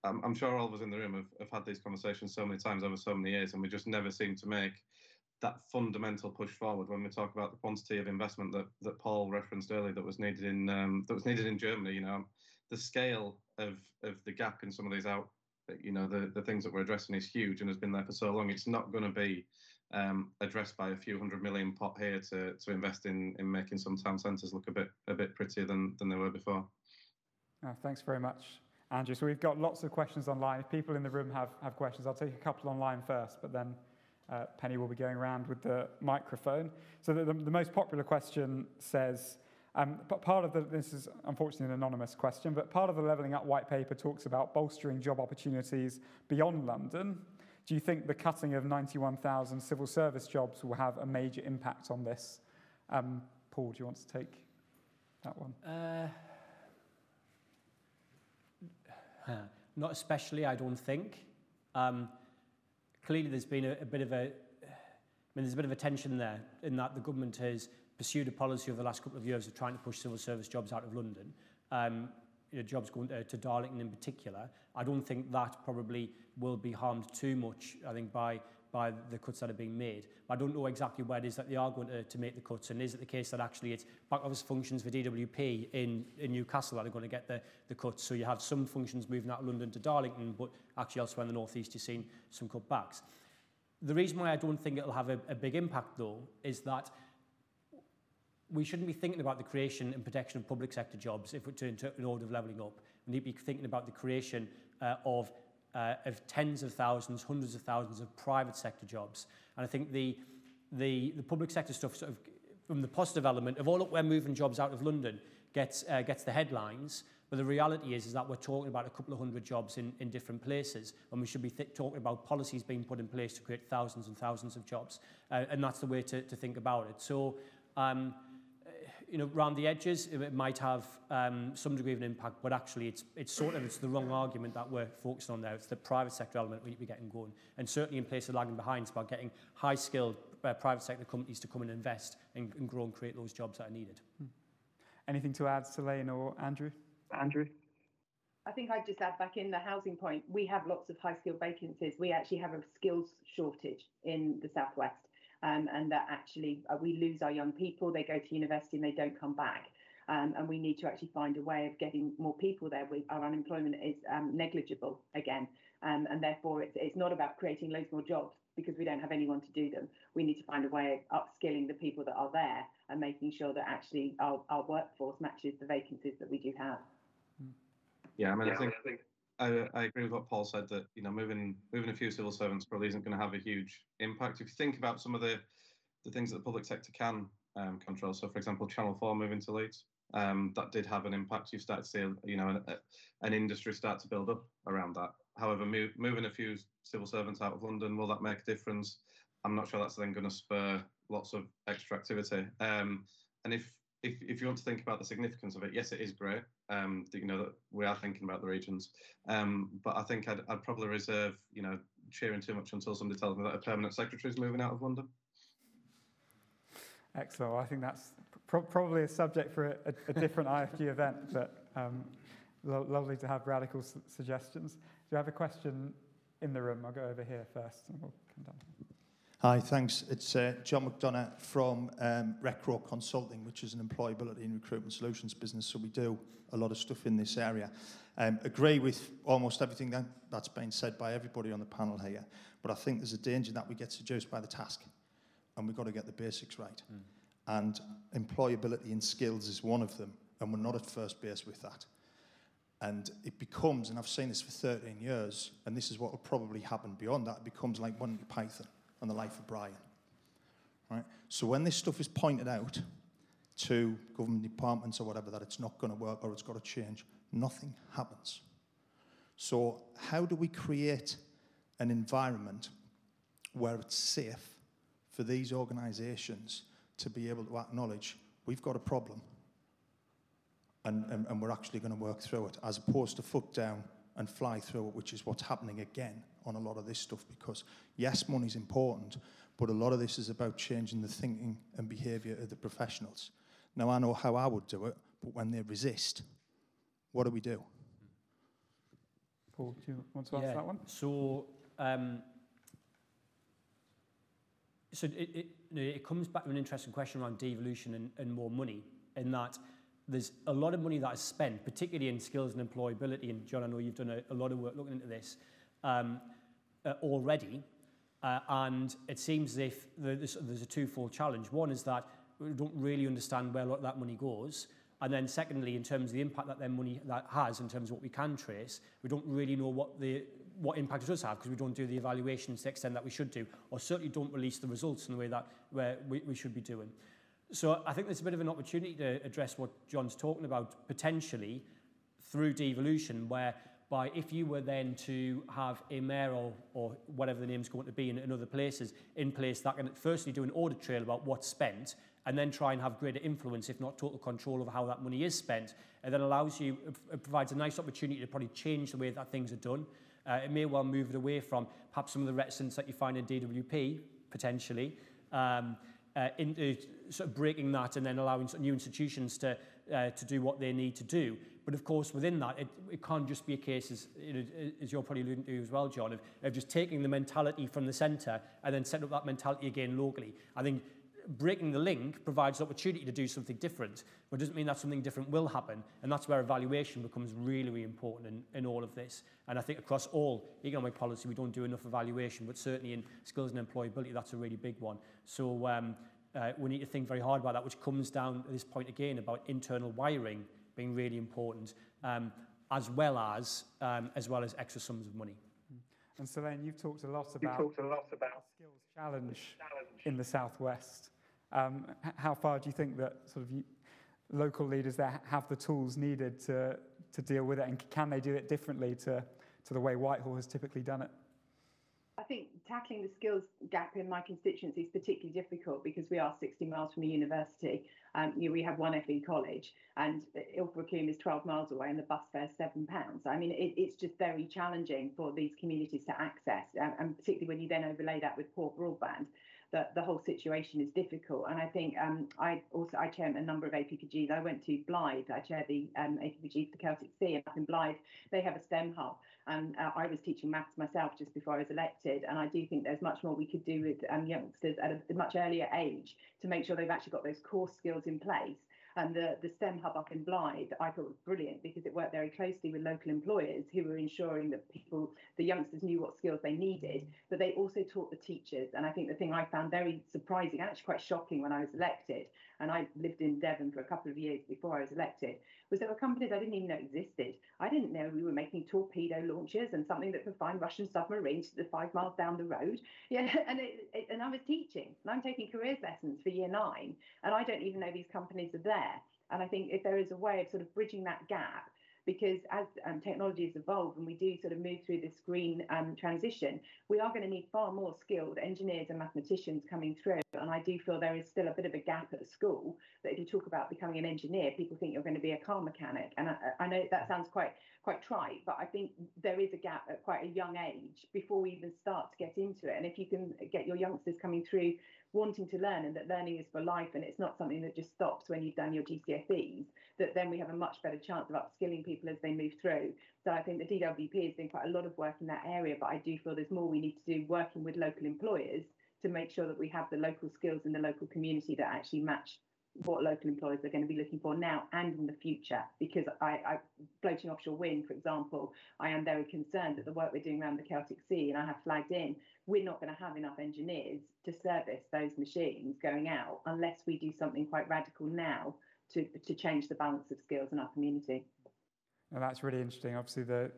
Speaker 3: I'm, I'm, sure all of us in the room have, have had these conversations so many times over so many years, and we just never seem to make that fundamental push forward when we talk about the quantity of investment that, that Paul referenced earlier that was needed in um, that was needed in Germany. You know, the scale of of the gap in some of these out, you know, the the things that we're addressing is huge and has been there for so long. It's not going to be um, addressed by a few hundred million pot here to to invest in in making some town centres look a bit a bit prettier than than they were before.
Speaker 1: Oh, thanks very much. Andrew. So we've got lots of questions online. If people in the room have, have questions, I'll take a couple online first, but then Uh, Penny will be going around with the microphone. So the, the, the most popular question says, um, but part of the, this is unfortunately an anonymous question, but part of the Levelling Up white paper talks about bolstering job opportunities beyond London. Do you think the cutting of 91,000 civil service jobs will have a major impact on this? Um, Paul, do you want to take that one? Uh,
Speaker 2: not especially, I don't think. Um, clearly, there's been a, a bit of a, I mean, there's a bit of a tension there in that the government has pursued a policy over the last couple of years of trying to push civil service jobs out of London. Um, you know, jobs going to, to Darlington in particular. I don't think that probably will be harmed too much, I think, by by the cuts that are being made. But I don't know exactly where it is that they are going to, to make the cuts. And is it the case that actually it's back office functions for DWP in, in Newcastle that are going to get the, the cuts? So you have some functions moving out of London to Darlington, but actually elsewhere in the North East you're seeing some cutbacks. The reason why I don't think it'll have a, a big impact, though, is that we shouldn't be thinking about the creation and protection of public sector jobs if we're to, in order of levelling up. We need to be thinking about the creation uh, of, uh, of tens of thousands, hundreds of thousands of private sector jobs. And I think the, the, the public sector stuff, sort of, from the positive element of, oh, look, we're moving jobs out of London, gets, uh, gets the headlines. But the reality is, is that we're talking about a couple of hundred jobs in, in different places, and we should be talking about policies being put in place to create thousands and thousands of jobs. Uh, and that's the way to, to think about it. So, um, you know, around the edges, it might have um, some degree of an impact, but actually it's, it's sort of, it's the wrong argument that we're focusing on there. It's the private sector element we need to be getting going. And certainly in places lagging behind, it's about getting high-skilled uh, private sector companies to come and invest and, and grow and create those jobs that are needed. Hmm.
Speaker 1: Anything to add, Selaine or Andrew?
Speaker 4: Andrew? I think I'd just add back in the housing point. We have lots of high skilled vacancies. We actually have a skills shortage in the southwest um, and that actually uh, we lose our young people. They go to university and they don't come back. Um, and we need to actually find a way of getting more people there. We, our unemployment is um, negligible again, um, and therefore it's, it's not about creating loads more jobs because we don't have anyone to do them. We need to find a way of upskilling the people that are there and making sure that actually our, our workforce matches the vacancies that we do have.
Speaker 3: Yeah, I mean, yeah, I think, I think I, I agree with what Paul said that you know moving moving a few civil servants probably isn't going to have a huge impact. If you think about some of the the things that the public sector can um, control, so for example, Channel Four moving to Leeds, um, that did have an impact. You start to see you know an, an industry start to build up around that. However, move, moving a few civil servants out of London will that make a difference? I'm not sure that's then going to spur lots of extra activity. Um, and if if, if you want to think about the significance of it, yes, it is great. Um, you know that we are thinking about the regions, um, but I think I'd, I'd probably reserve, you know, cheering too much until somebody tells me that a permanent secretary is moving out of London.
Speaker 1: Excellent. Well, I think that's pro- probably a subject for a, a different IFG event, but um, lo- lovely to have radical su- suggestions. Do you have a question in the room? I'll go over here first, and we'll come down.
Speaker 5: Hi, thanks. It's uh, John McDonough from um, Recro Consulting, which is an employability and recruitment solutions business. So we do a lot of stuff in this area. Um, agree with almost everything that, that's been said by everybody on the panel here. But I think there's a danger that we get seduced by the task and we've got to get the basics right. Mm. And employability and skills is one of them. And we're not at first base with that. And it becomes, and I've seen this for 13 years, and this is what will probably happen beyond that, it becomes like Monty Python and the life of Brian. Right? So when this stuff is pointed out to government departments or whatever that it's not going to work or it's got to change, nothing happens. So how do we create an environment where it's safe for these organisations to be able to acknowledge we've got a problem and, and, and we're actually going to work through it, as opposed to foot down and fly through it, which is what's happening again on a lot of this stuff. Because yes, money's important, but a lot of this is about changing the thinking and behaviour of the professionals. Now, I know how I would do it, but when they resist, what do we do?
Speaker 1: Paul, do you want to answer yeah. that one?
Speaker 2: So, um, so it, it, it comes back to an interesting question around devolution and, and more money, in that there's a lot of money that is spent, particularly in skills and employability. And John, I know you've done a, a lot of work looking into this um, uh, already. Uh, and it seems as if there's, there's a twofold challenge. One is that we don't really understand where that money goes. And then secondly, in terms of the impact that their money that has in terms of what we can trace, we don't really know what the what impact it does have because we don't do the evaluations to the extent that we should do, or certainly don't release the results in the way that where we, we should be doing. So I think there's a bit of an opportunity to address what John's talking about potentially through devolution, where by if you were then to have a mayor or, or whatever the name's going to be in, in other places in place that can firstly do an audit trail about what's spent and then try and have greater influence, if not total control over how that money is spent, and then allows you, it provides a nice opportunity to probably change the way that things are done. Uh, it may well move it away from perhaps some of the reticence that you find in DWP, potentially, um, uh, into sort of breaking that and then allowing new institutions to, uh, to do what they need to do. But of course, within that, it, it can't just be a case, as, as you're probably alluding to as well, John, of, of just taking the mentality from the centre and then setting up that mentality again locally. I think breaking the link provides opportunity to do something different, but doesn't mean that something different will happen. And that's where evaluation becomes really, really important in, in all of this. And I think across all economic policy, we don't do enough evaluation, but certainly in skills and employability, that's a really big one. So um, uh, we need to think very hard about that, which comes down to this point again about internal wiring being really important, um, as well as um, as well as extra sums of money.
Speaker 1: And so then you've talked a lot about, talked a lot about skills challenge, challenge in the southwest. Um, how far do you think that sort of you, local leaders there have the tools needed to, to deal with it, and can they do it differently to, to the way Whitehall has typically done it?
Speaker 4: I think tackling the skills gap in my constituency is particularly difficult because we are 60 miles from a university. Um, you know, we have one FE college, and Ilfracombe is 12 miles away, and the bus fare is seven pounds. I mean, it, it's just very challenging for these communities to access, um, and particularly when you then overlay that with poor broadband that the whole situation is difficult. And I think um, I also I chair a number of APPGs. I went to Blyth. I chair the um, APPG for Celtic Sea, and up in Blyth they have a STEM hub. And uh, I was teaching maths myself just before I was elected, and I do think there's much more we could do with um, youngsters at a much earlier age to make sure they've actually got those core skills in place and the, the STEM hub up in Blyth, I thought was brilliant because it worked very closely with local employers who were ensuring that people, the youngsters knew what skills they needed, but they also taught the teachers. And I think the thing I found very surprising, actually quite shocking when I was elected, and I lived in Devon for a couple of years before I was elected, was there were companies I didn't even know existed. I didn't know we were making torpedo launchers and something that could find Russian submarines the five miles down the road. Yeah, and it, it, and I was teaching, and I'm taking careers lessons for year nine, and I don't even know these companies are there. And I think if there is a way of sort of bridging that gap, because as um, technology has evolved and we do sort of move through this green um, transition, we are going to need far more skilled engineers and mathematicians coming through. And I do feel there is still a bit of a gap at school that if you talk about becoming an engineer, people think you're going to be a car mechanic. And I, I know that sounds quite quite trite, but I think there is a gap at quite a young age before we even start to get into it. And if you can get your youngsters coming through wanting to learn and that learning is for life and it's not something that just stops when you've done your GCSEs, that then we have a much better chance of upskilling people as they move through. So I think the DWP has done quite a lot of work in that area, but I do feel there's more we need to do working with local employers to make sure that we have the local skills in the local community that actually match what local employers are going to be looking for now and in the future. Because I, I floating offshore wind, for example, I am very concerned that the work we're doing around the Celtic Sea, and I have flagged in, we're not going to have enough engineers to service those machines going out unless we do something quite radical now to, to change the balance of skills in our community.
Speaker 1: And that's really interesting. Obviously, the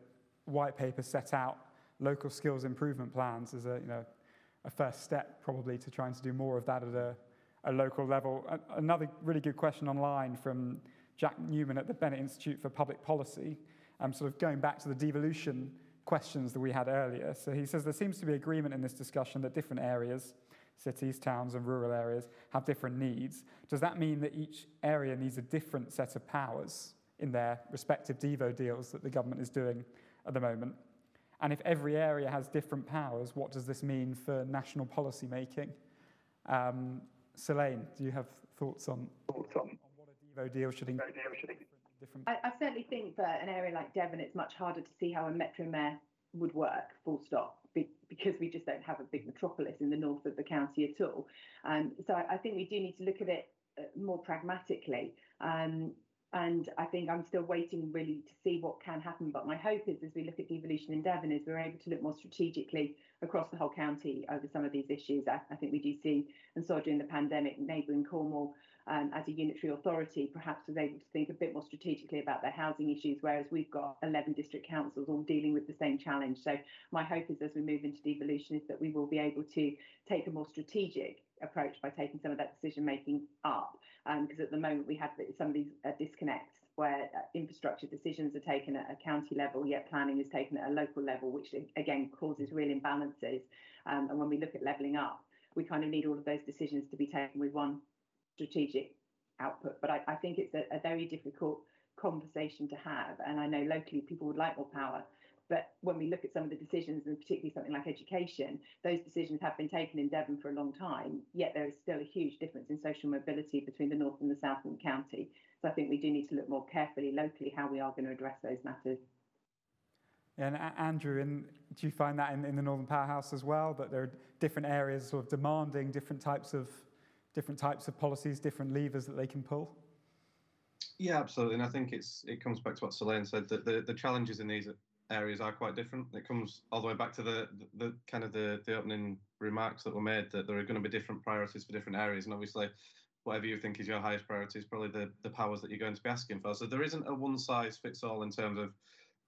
Speaker 1: white paper set out local skills improvement plans as a, you know, a first step probably to trying to do more of that at a, a local level. Another really good question online from Jack Newman at the Bennett Institute for Public Policy, um, sort of going back to the devolution questions that we had earlier. So he says there seems to be agreement in this discussion that different areas, cities, towns, and rural areas, have different needs. Does that mean that each area needs a different set of powers in their respective Devo deals that the government is doing at the moment? And if every area has different powers, what does this mean for national policy making? Um, Selaine, do you have thoughts on, thoughts on, on what a Devo deal should include?
Speaker 4: different? I, I certainly think that an area like Devon, it's much harder to see how a metro mayor would work, full stop, because we just don't have a big metropolis in the north of the county at all. Um, so I, I, think we do need to look at it uh, more pragmatically. Um, and I think I'm still waiting really to see what can happen. But my hope is, as we look at devolution in Devon, is we're able to look more strategically across the whole county over some of these issues. I, I think we do see, and saw during the pandemic, neighbouring Cornwall um, as a unitary authority, perhaps was able to think a bit more strategically about their housing issues, whereas we've got 11 district councils all dealing with the same challenge. So my hope is as we move into devolution is that we will be able to take a more strategic approach by taking some of that decision making up. Because um, at the moment we have some of these uh, disconnects where uh, infrastructure decisions are taken at a county level, yet planning is taken at a local level, which again causes real imbalances. Um, and when we look at levelling up, we kind of need all of those decisions to be taken with one strategic output. But I, I think it's a, a, very difficult conversation to have. And I know locally people would like more power. But when we look at some of the decisions, and particularly something like education, those decisions have been taken in Devon for a long time, yet there is still a huge difference in social mobility between the north and the south of the county. So I think we do need to look more carefully locally how we are going to address those matters.
Speaker 1: And Andrew, in, do you find that in, in the Northern Powerhouse as well, that there are different areas sort of demanding different types of different types of policies, different levers that they can pull?
Speaker 3: Yeah, absolutely. And I think it's it comes back to what Selaine said that the, the challenges in these areas are quite different. It comes all the way back to the, the, the kind of the, the opening remarks that were made that there are going to be different priorities for different areas. And obviously, whatever you think is your highest priority is probably the, the powers that you're going to be asking for. So there isn't a one size fits all in terms of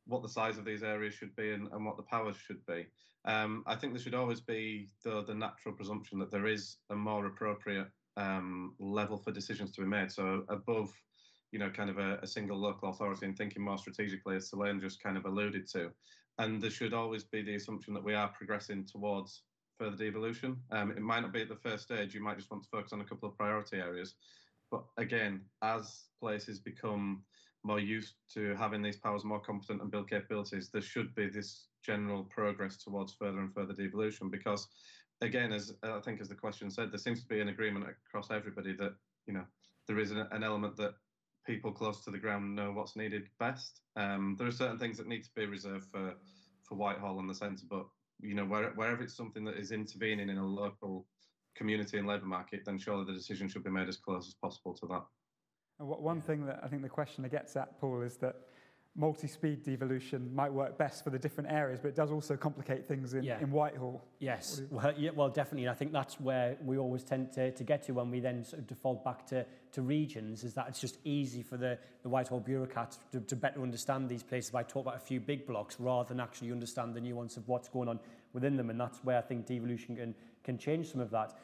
Speaker 3: what the size of these areas should be and, and what the powers should be. Um, I think there should always be the, the natural presumption that there is a more appropriate um, level for decisions to be made. So above, you know, kind of a, a single local authority and thinking more strategically, as Selaine just kind of alluded to. And there should always be the assumption that we are progressing towards further devolution. Um, it might not be at the first stage. You might just want to focus on a couple of priority areas. But again, as places become more used to having these powers more competent and build capabilities, there should be this general progress towards further and further devolution. Because, again, as I think as the question said, there seems to be an agreement across everybody that you know there is an, element that people close to the ground know what's needed best. Um, there are certain things that need to be reserved for for Whitehall and the centre, but you know where, wherever it's something that is intervening in a local community and labour market, then surely the decision should be made as close as possible to that.
Speaker 1: And one thing that I think the questioner gets at, Paul, is that multi-speed devolution might work best for the different areas, but it does also complicate things in, yeah. in Whitehall.
Speaker 2: Yes, well, yeah, well, definitely. And I think that's where we always tend to, to get to when we then sort of default back to, to regions, is that it's just easy for the, the Whitehall bureaucrats to, to better understand these places by talking about a few big blocks rather than actually understand the nuance of what's going on within them. And that's where I think devolution can, can change some of that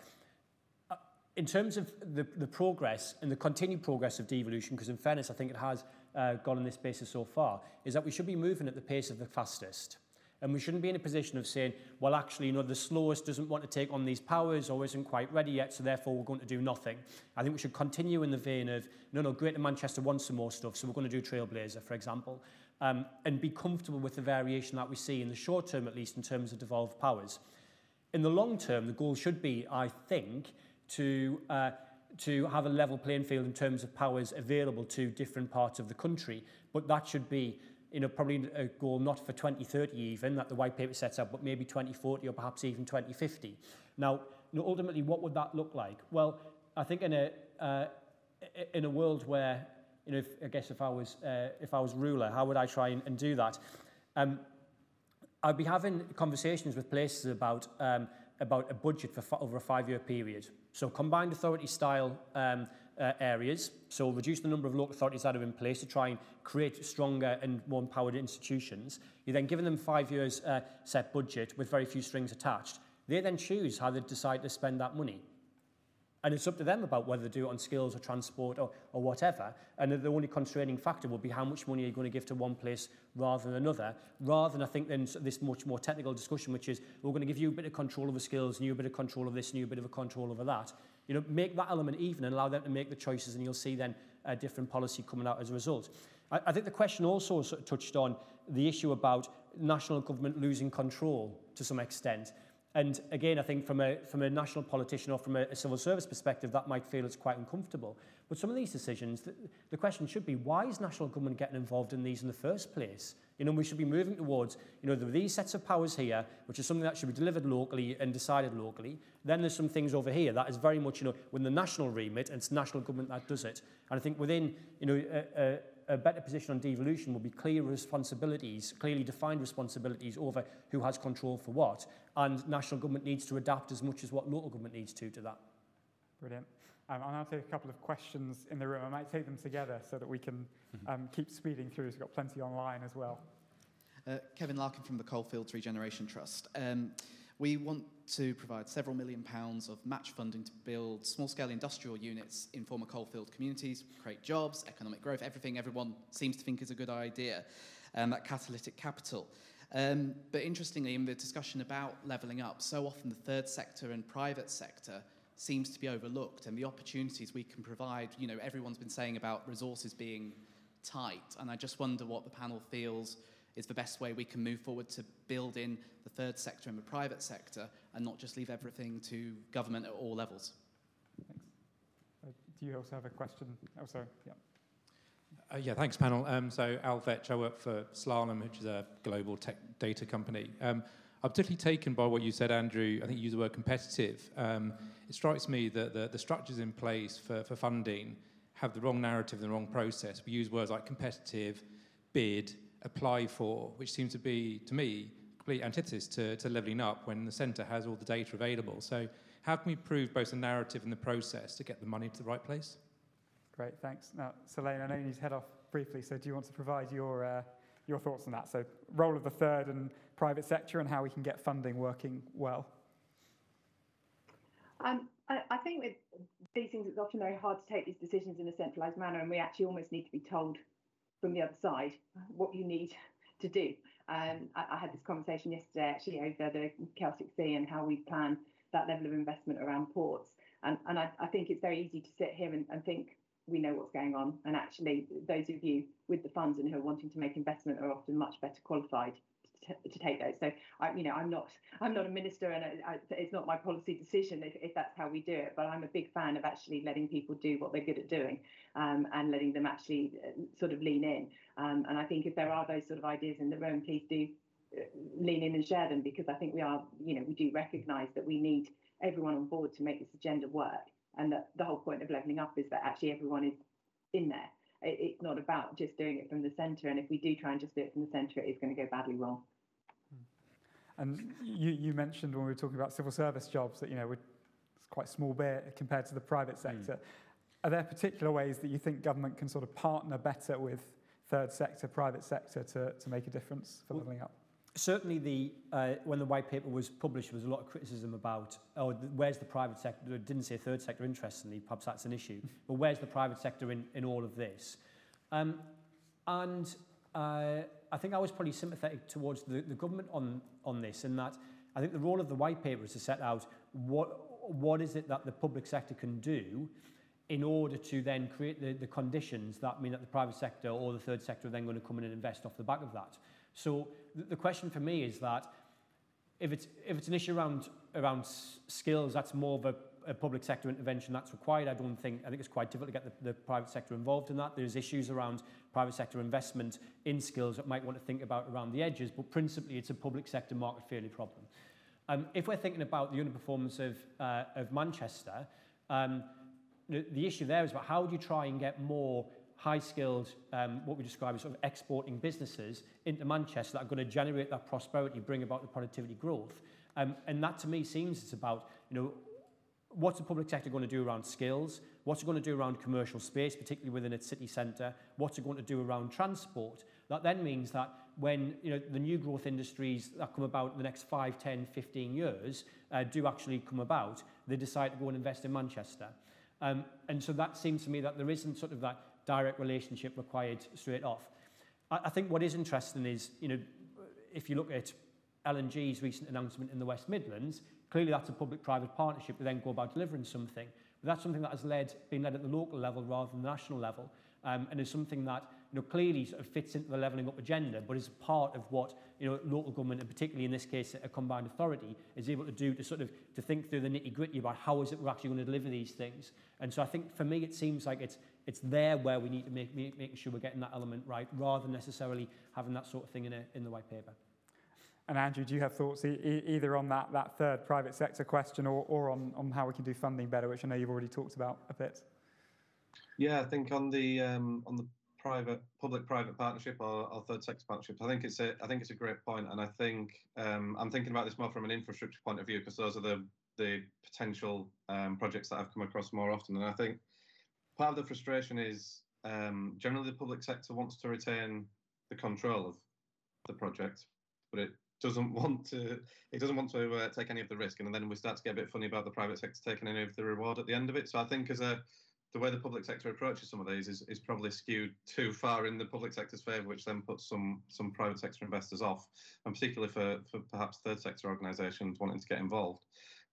Speaker 2: in terms of the, the progress and the continued progress of devolution, because in fairness, I think it has uh, gone on this basis so far, is that we should be moving at the pace of the fastest. And we shouldn't be in a position of saying, well, actually, you know, the slowest doesn't want to take on these powers or isn't quite ready yet, so therefore we're going to do nothing. I think we should continue in the vein of, no, no, Greater Manchester wants some more stuff, so we're going to do Trailblazer, for example, um, and be comfortable with the variation that we see in the short term, at least, in terms of devolved powers. In the long term, the goal should be, I think, to, uh, to have a level playing field in terms of powers available to different parts of the country. But that should be you know, probably a goal not for 2030 even, that the white paper sets up, but maybe 2040 or perhaps even 2050. Now, you know, ultimately, what would that look like? Well, I think in a, uh, in a world where, you know, if, I guess if I was, uh, if I was ruler, how would I try and, and do that? Um, I'd be having conversations with places about, um, about a budget for over a five-year period. So combined authority style um, uh, areas, so reduce the number of local authorities that are in place to try and create stronger and more empowered institutions. You're then giving them five years uh, set budget with very few strings attached. They then choose how they decide to spend that money. And it's up to them about whether they do it on skills or transport or, or whatever. And the only constraining factor will be how much money you're you going to give to one place rather than another, rather than I think then this much more technical discussion, which is we're going to give you a bit of control over skills and you a bit of control of this and you a bit of a control over that. You know, make that element even and allow them to make the choices and you'll see then a different policy coming out as a result. I, I think the question also sort of touched on the issue about national government losing control to some extent. And again, I think from a, from a national politician or from a, a civil service perspective, that might feel it's quite uncomfortable. But some of these decisions, the, the question should be, why is national government getting involved in these in the first place? You know, we should be moving towards, you know, there are these sets of powers here, which is something that should be delivered locally and decided locally. Then there's some things over here that is very much, you know, within the national remit, and it's national government that does it. And I think within, you know, a, a, a better position on devolution will be clear responsibilities, clearly defined responsibilities over who has control for what, and national government needs to adapt as much as what local government needs to to that.
Speaker 1: Brilliant. Um, I'll now take a couple of questions in the room. I might take them together so that we can mm-hmm. um, keep speeding through. We've got plenty online as well.
Speaker 6: Uh, Kevin Larkin from the Coalfields Regeneration Trust. Um, we want to provide several million pounds of match funding to build small-scale industrial units in former coalfield communities, create jobs, economic growth, everything everyone seems to think is a good idea, um, that catalytic capital. Um, but interestingly, in the discussion about levelling up, so often the third sector and private sector seems to be overlooked and the opportunities we can provide, you know, everyone's been saying about resources being tight, and I just wonder what the panel feels is the best way we can move forward to build in the third sector and the private sector and not just leave everything to government at all levels.
Speaker 1: Thanks. Uh, do you also have a question? Oh, sorry. Yeah.
Speaker 7: Uh, yeah, thanks, panel. Um, so, Al Vetch, I work for Slalom, which is a global tech data company. Um, I'm particularly taken by what you said, Andrew. I think you used the word competitive. Um, it strikes me that the, the structures in place for, for funding have the wrong narrative and the wrong process. We use words like competitive, bid, apply for, which seems to be, to me, complete antithesis to, to levelling up when the centre has all the data available. So how can we prove both the narrative and the process to get the money to the right place?
Speaker 1: Great, thanks. Now, Selaine, I know you need to head off briefly, so do you want to provide your, uh, your thoughts on that? So role of the third and private sector and how we can get funding working well.
Speaker 4: Um, I, I think with these things, it's often very hard to take these decisions in a centralised manner, and we actually almost need to be told from the other side what you need to do. Um, I, I, had this conversation yesterday actually over the Celtic Sea and how we plan that level of investment around ports. And, and I, I think it's very easy to sit here and, and think we know what's going on. And actually, those of you with the funds and who are wanting to make investment are often much better qualified to, take those. So I, you know, I'm not I'm not a minister, and I, it's not my policy decision if, if that's how we do it. But I'm a big fan of actually letting people do what they're good at doing, um, and letting them actually uh, sort of lean in. Um, and I think if there are those sort of ideas in the room, please do uh, lean in and share them because I think we are, you know, we do recognise that we need everyone on board to make this agenda work, and that the whole point of levelling up is that actually everyone is in there. It's not about just doing it from the centre, and if we do try and just do it from the centre, it is going to go badly wrong.
Speaker 1: And you, you mentioned when we were talking about civil service jobs that, you know, it's quite small bit compared to the private hmm. sector. Mm. Are there particular ways that you think government can sort of partner better with third sector, private sector to, to make a difference for well, levelling up?
Speaker 2: Certainly, the uh, when the white paper was published, there was a lot of criticism about, oh, where's the private sector? It didn't say third sector, interestingly, perhaps that's an issue. but where's the private sector in, in all of this? Um, and uh, I think I was probably sympathetic towards the, the government on, on this in that I think the role of the white paper is to set out what, what is it that the public sector can do in order to then create the, the conditions that mean that the private sector or the third sector are then going to come in and invest off the back of that. So the, the question for me is that if it's, if it's an issue around, around skills, that's more of a a public sector intervention that's required. I don't think, I think it's quite difficult to get the, the private sector involved in that. There's issues around private sector investment in skills that might want to think about around the edges, but principally it's a public sector market failure problem. Um, if we're thinking about the underperformance of, uh, of Manchester, um, the, the issue there is about how do you try and get more high-skilled, um, what we describe as sort of exporting businesses into Manchester that are going to generate that prosperity, bring about the productivity growth. Um, and that to me seems it's about, you know, what's the public sector going to do around skills? What's it going to do around commercial space, particularly within its city centre? What's it going to do around transport? That then means that when you know, the new growth industries that come about in the next 5, 10, 15 years uh, do actually come about, they decide to go and invest in Manchester. Um, and so that seems to me that there isn't sort of that direct relationship required straight off. I, I think what is interesting is, you know, if you look at LNG's recent announcement in the West Midlands, Clearly, that's a public-private partnership to then go about delivering something. But that's something that has led, been led at the local level rather than the national level, um, and is something that you know, clearly sort of fits into the levelling up agenda, but is part of what you know, local government, and particularly in this case a combined authority, is able to do to sort of to think through the nitty-gritty about how is it we're actually going to deliver these things. And so I think for me it seems like it's it's there where we need to make, make making sure we're getting that element right, rather than necessarily having that sort of thing in a, in the white paper.
Speaker 1: And Andrew, do you have thoughts e either on that, that third private sector question or, or on, on how we can do funding better, which I know you've already talked about a bit?
Speaker 3: Yeah, I think on the um, on the private public-private partnership or, or, third sector partnerships, I think it's a I think it's a great point, and I think um, I'm thinking about this more from an infrastructure point of view because those are the the potential um, projects that I've come across more often. And I think part of the frustration is um, generally the public sector wants to retain the control of the project, but it doesn't want to it doesn't want to uh, take any of the risk and then we start to get a bit funny about the private sector taking any of the reward at the end of it so i think as a the way the public sector approaches some of these is, is probably skewed too far in the public sector's favour, which then puts some some private sector investors off, and particularly for, for perhaps third sector organisations wanting to get involved.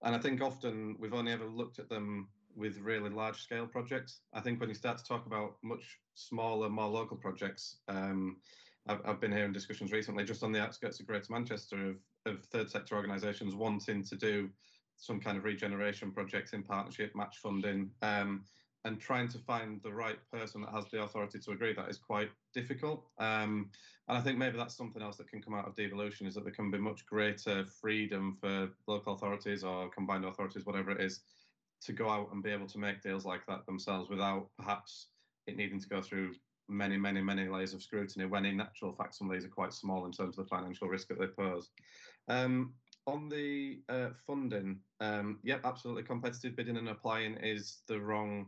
Speaker 3: And I think often we've only ever looked at them with really large scale projects. I think when you start to talk about much smaller, more local projects, um, I've, I've been hearing discussions recently just on the outskirts of Greater Manchester of, of third sector organisations wanting to do some kind of regeneration projects in partnership, match funding. Um, and trying to find the right person that has the authority to agree that is quite difficult. Um, and I think maybe that's something else that can come out of devolution is that there can be much greater freedom for local authorities or combined authorities, whatever it is, to go out and be able to make deals like that themselves without perhaps it needing to go through many, many, many layers of scrutiny when in actual fact some of these are quite small in terms of the financial risk that they pose. Um, on the uh, funding, um, yeah, absolutely. Competitive bidding and applying is the wrong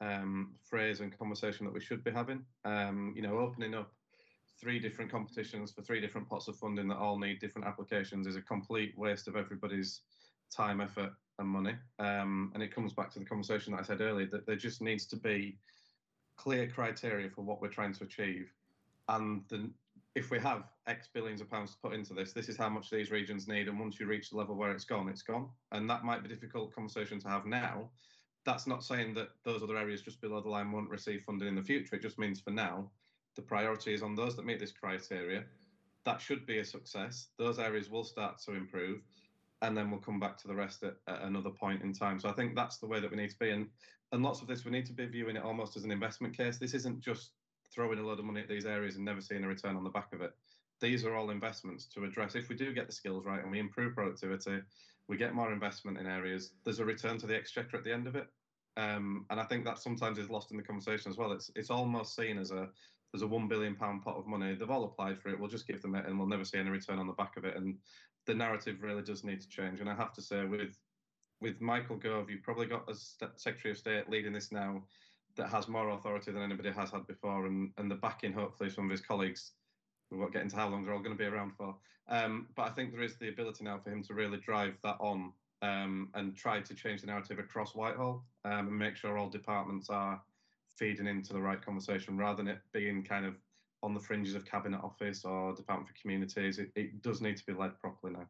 Speaker 3: um, phrase and conversation that we should be having. Um, you know, opening up three different competitions for three different pots of funding that all need different applications is a complete waste of everybody's time, effort, and money. Um, and it comes back to the conversation that I said earlier that there just needs to be clear criteria for what we're trying to achieve. And the, if we have X billions of pounds to put into this, this is how much these regions need. And once you reach the level where it's gone, it's gone. And that might be a difficult conversation to have now that's not saying that those other areas just below the line won't receive funding in the future. It just means for now, the priority is on those that meet this criteria. That should be a success. Those areas will start to improve, and then we'll come back to the rest at, at another point in time. So I think that's the way that we need to be. And and lots of this, we need to be viewing it almost as an investment case. This isn't just throwing a lot of money at these areas and never seeing a return on the back of it. These are all investments to address. If we do get the skills right and we improve productivity, we get more investment in areas. There's a return to the exchequer at the end of it. Um, and I think that sometimes is lost in the conversation as well. It's it's almost seen as a there's a one billion pound pot of money. They've all applied for it. We'll just give them it, and we'll never see any return on the back of it. And the narrative really does need to change. And I have to say, with with Michael Gove, you've probably got a Secretary of State leading this now that has more authority than anybody has had before, and and the backing hopefully some of his colleagues. We won't get into how long they're all going to be around for. Um, but I think there is the ability now for him to really drive that on um, and try to change the narrative across Whitehall um, and make sure all departments are feeding into the right conversation rather than it being kind of on the fringes of cabinet office or department for communities. It, it does need to be led properly now.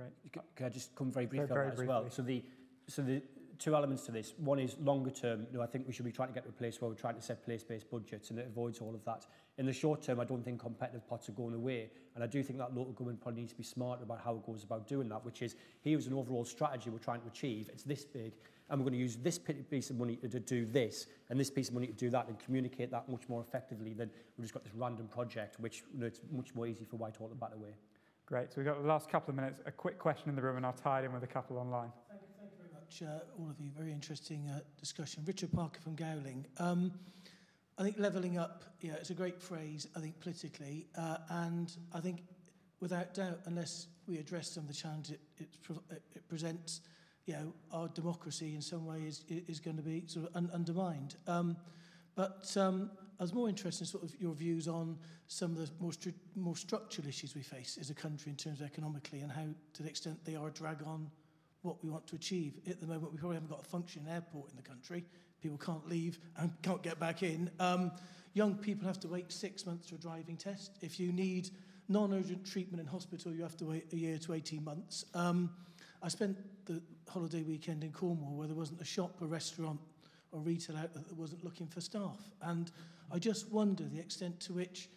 Speaker 2: Great. Can I just come very briefly very, on that briefly. as well? So the so the two elements to this. One is longer term. You know, I think we should be trying to get to a place where we're trying to set place-based budgets and it avoids all of that. In the short term, I don't think competitive pots are going away. And I do think that local government probably needs to be smarter about how it goes about doing that, which is here's an overall strategy we're trying to achieve. It's this big, and we're going to use this piece of money to do this, and this piece of money to do that, and communicate that much more effectively than we've just got this random project, which you know, it's much more easy for Whitehall to bat away.
Speaker 1: Great. So we've got the last couple of minutes. A quick question in the room, and I'll tie it in with a couple online.
Speaker 8: Thank you, thank you very much, uh, all of you. Very interesting uh, discussion. Richard Parker from Gowling. Um, I think levelling up, yeah, it's a great phrase, I think, politically. Uh, and I think, without doubt, unless we address some of the challenges it, it, it presents, you know, our democracy in some way is, is going to be sort of un undermined. Um, but um, I was more interested in sort of your views on some of the more, stru more structural issues we face as a country in terms of economically and how, to the extent they are a drag on what we want to achieve. At the moment, we probably haven't got a functioning airport in the country people can't leave and can't get back in. Um, young people have to wait six months for a driving test. If you need non-urgent treatment in hospital, you have to wait a year to 18 months. Um, I spent the holiday weekend in Cornwall where there wasn't a shop, a restaurant or retail outlet that wasn't looking for staff. And I just wonder the extent to which,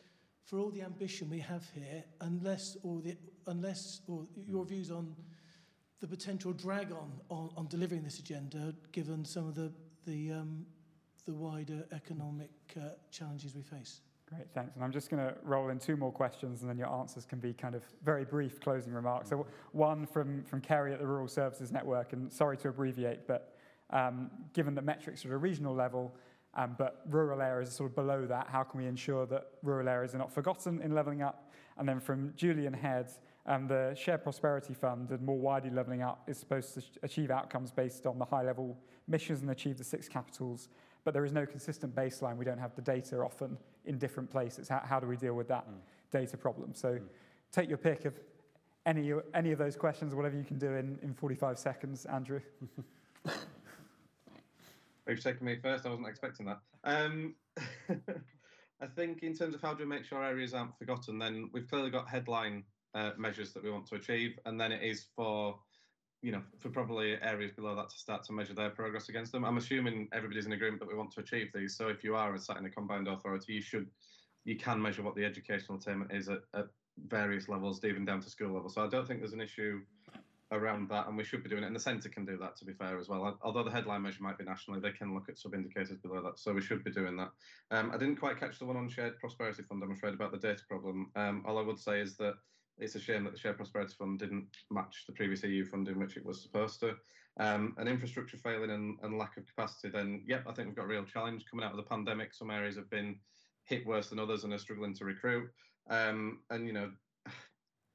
Speaker 8: for all the ambition we have here, unless or the, unless or your views on the potential drag on, on, on delivering this agenda, given some of the the, um, the wider economic uh, challenges we face.
Speaker 1: Great, thanks. And I'm just going to roll in two more questions and then your answers can be kind of very brief closing remarks. So one from, from Kerry at the Rural Services Network, and sorry to abbreviate, but um, given that metrics are at a regional level, um, but rural areas are sort of below that, how can we ensure that rural areas are not forgotten in levelling up? And then from Julian Head, um, the Shared Prosperity Fund and more widely levelling up is supposed to achieve outcomes based on the high level missions and achieve the six capitals. But there is no consistent baseline. We don't have the data often in different places. How, how do we deal with that mm. data problem? So mm. take your pick of any, any of those questions, whatever you can do in, in 45 seconds, Andrew.
Speaker 3: You've taken me first. I wasn't expecting that. Um, I think in terms of how do we make sure areas aren't forgotten, then we've clearly got headline uh, measures that we want to achieve, and then it is for you know for probably areas below that to start to measure their progress against them. I'm assuming everybody's in agreement that we want to achieve these. So if you are sat in a combined authority, you should you can measure what the educational attainment is at, at various levels, even down to school level. So I don't think there's an issue around that, and we should be doing it. And the centre can do that, to be fair, as well. Although the headline measure might be nationally, they can look at sub indicators below that. So we should be doing that. Um, I didn't quite catch the one on Shared Prosperity Fund, I'm afraid, about the data problem. Um, all I would say is that it's a shame that the Shared Prosperity Fund didn't match the previous EU funding, which it was supposed to. Um, an infrastructure failing and, and lack of capacity, then, yep, I think we've got a real challenge coming out of the pandemic. Some areas have been hit worse than others and are struggling to recruit. Um, and, you know,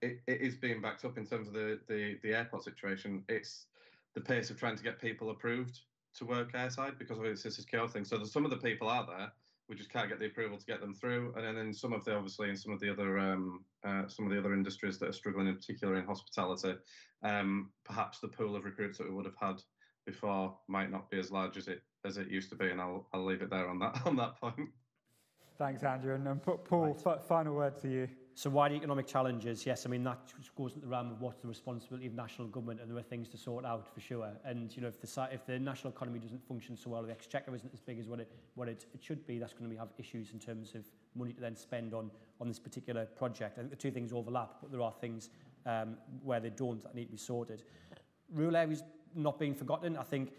Speaker 3: it, it is being backed up in terms of the, the, the airport situation. It's the pace of trying to get people approved to work airside because of it's a secure thing. So some of the people are there, we just can't get the approval to get them through. And then some of the obviously in some of the other um, uh, some of the other industries that are struggling, in particular in hospitality, um, perhaps the pool of recruits that we would have had before might not be as large as it as it used to be. And I'll I'll leave it there on that on that point.
Speaker 1: Thanks, Andrew. And um, Paul, right. final word to you.
Speaker 2: So wider economic challenges, yes, I mean, that goes into the realm of what's the responsibility of national government, and there are things to sort out for sure. And, you know, if the, if the national economy doesn't function so well, the exchequer isn't as big as what it, what it, it should be, that's going to have issues in terms of money to then spend on, on this particular project. I think the two things overlap, but there are things um, where they don't that need to be sorted. Rural areas not being forgotten, I think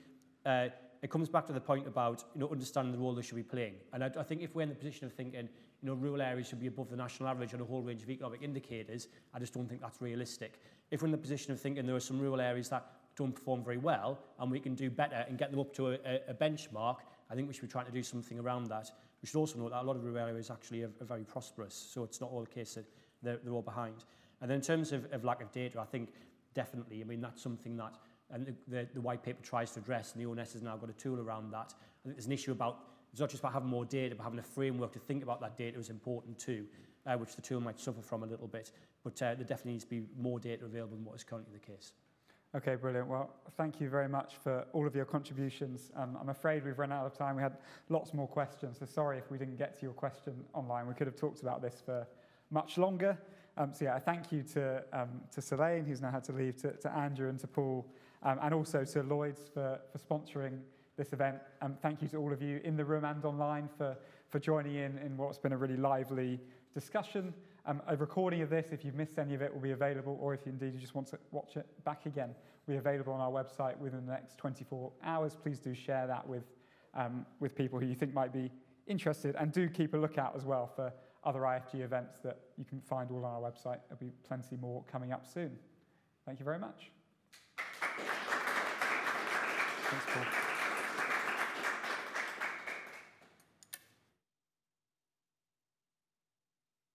Speaker 2: uh, it comes back to the point about you know, understanding the role they should be playing. And I, I think if we're in the position of thinking, you know, rural areas should be above the national average on a whole range of economic indicators. I just don't think that's realistic. If we're in the position of thinking there are some rural areas that don't perform very well and we can do better and get them up to a, a benchmark, I think we should be trying to do something around that. We should also note that a lot of rural areas actually are, are very prosperous, so it's not all the case that they're, they're all behind. And then in terms of, of lack of data, I think definitely, I mean, that's something that and the, the, the white paper tries to address, and the ONS has now got a tool around that. I think there's an issue about It's not just about having more data, but having a framework to think about that data is important too, uh, which the tool might suffer from a little bit. But uh, there definitely needs to be more data available than what is currently the case.
Speaker 1: Okay, brilliant. Well, thank you very much for all of your contributions. Um, I'm afraid we've run out of time. We had lots more questions, so sorry if we didn't get to your question online. We could have talked about this for much longer. Um, so yeah, I thank you to, um, to Selaine, who's now had to leave, to, to Andrew and to Paul, um, and also to Lloyds for, for sponsoring this event. Um, thank you to all of you in the room and online for, for joining in in what's been a really lively discussion. Um, a recording of this, if you've missed any of it, will be available, or if you indeed you just want to watch it back again, will be available on our website within the next 24 hours. Please do share that with, um, with people who you think might be interested, and do keep a lookout as well for other IFG events that you can find all on our website. There'll be plenty more coming up soon. Thank you very much. Thanks, Paul.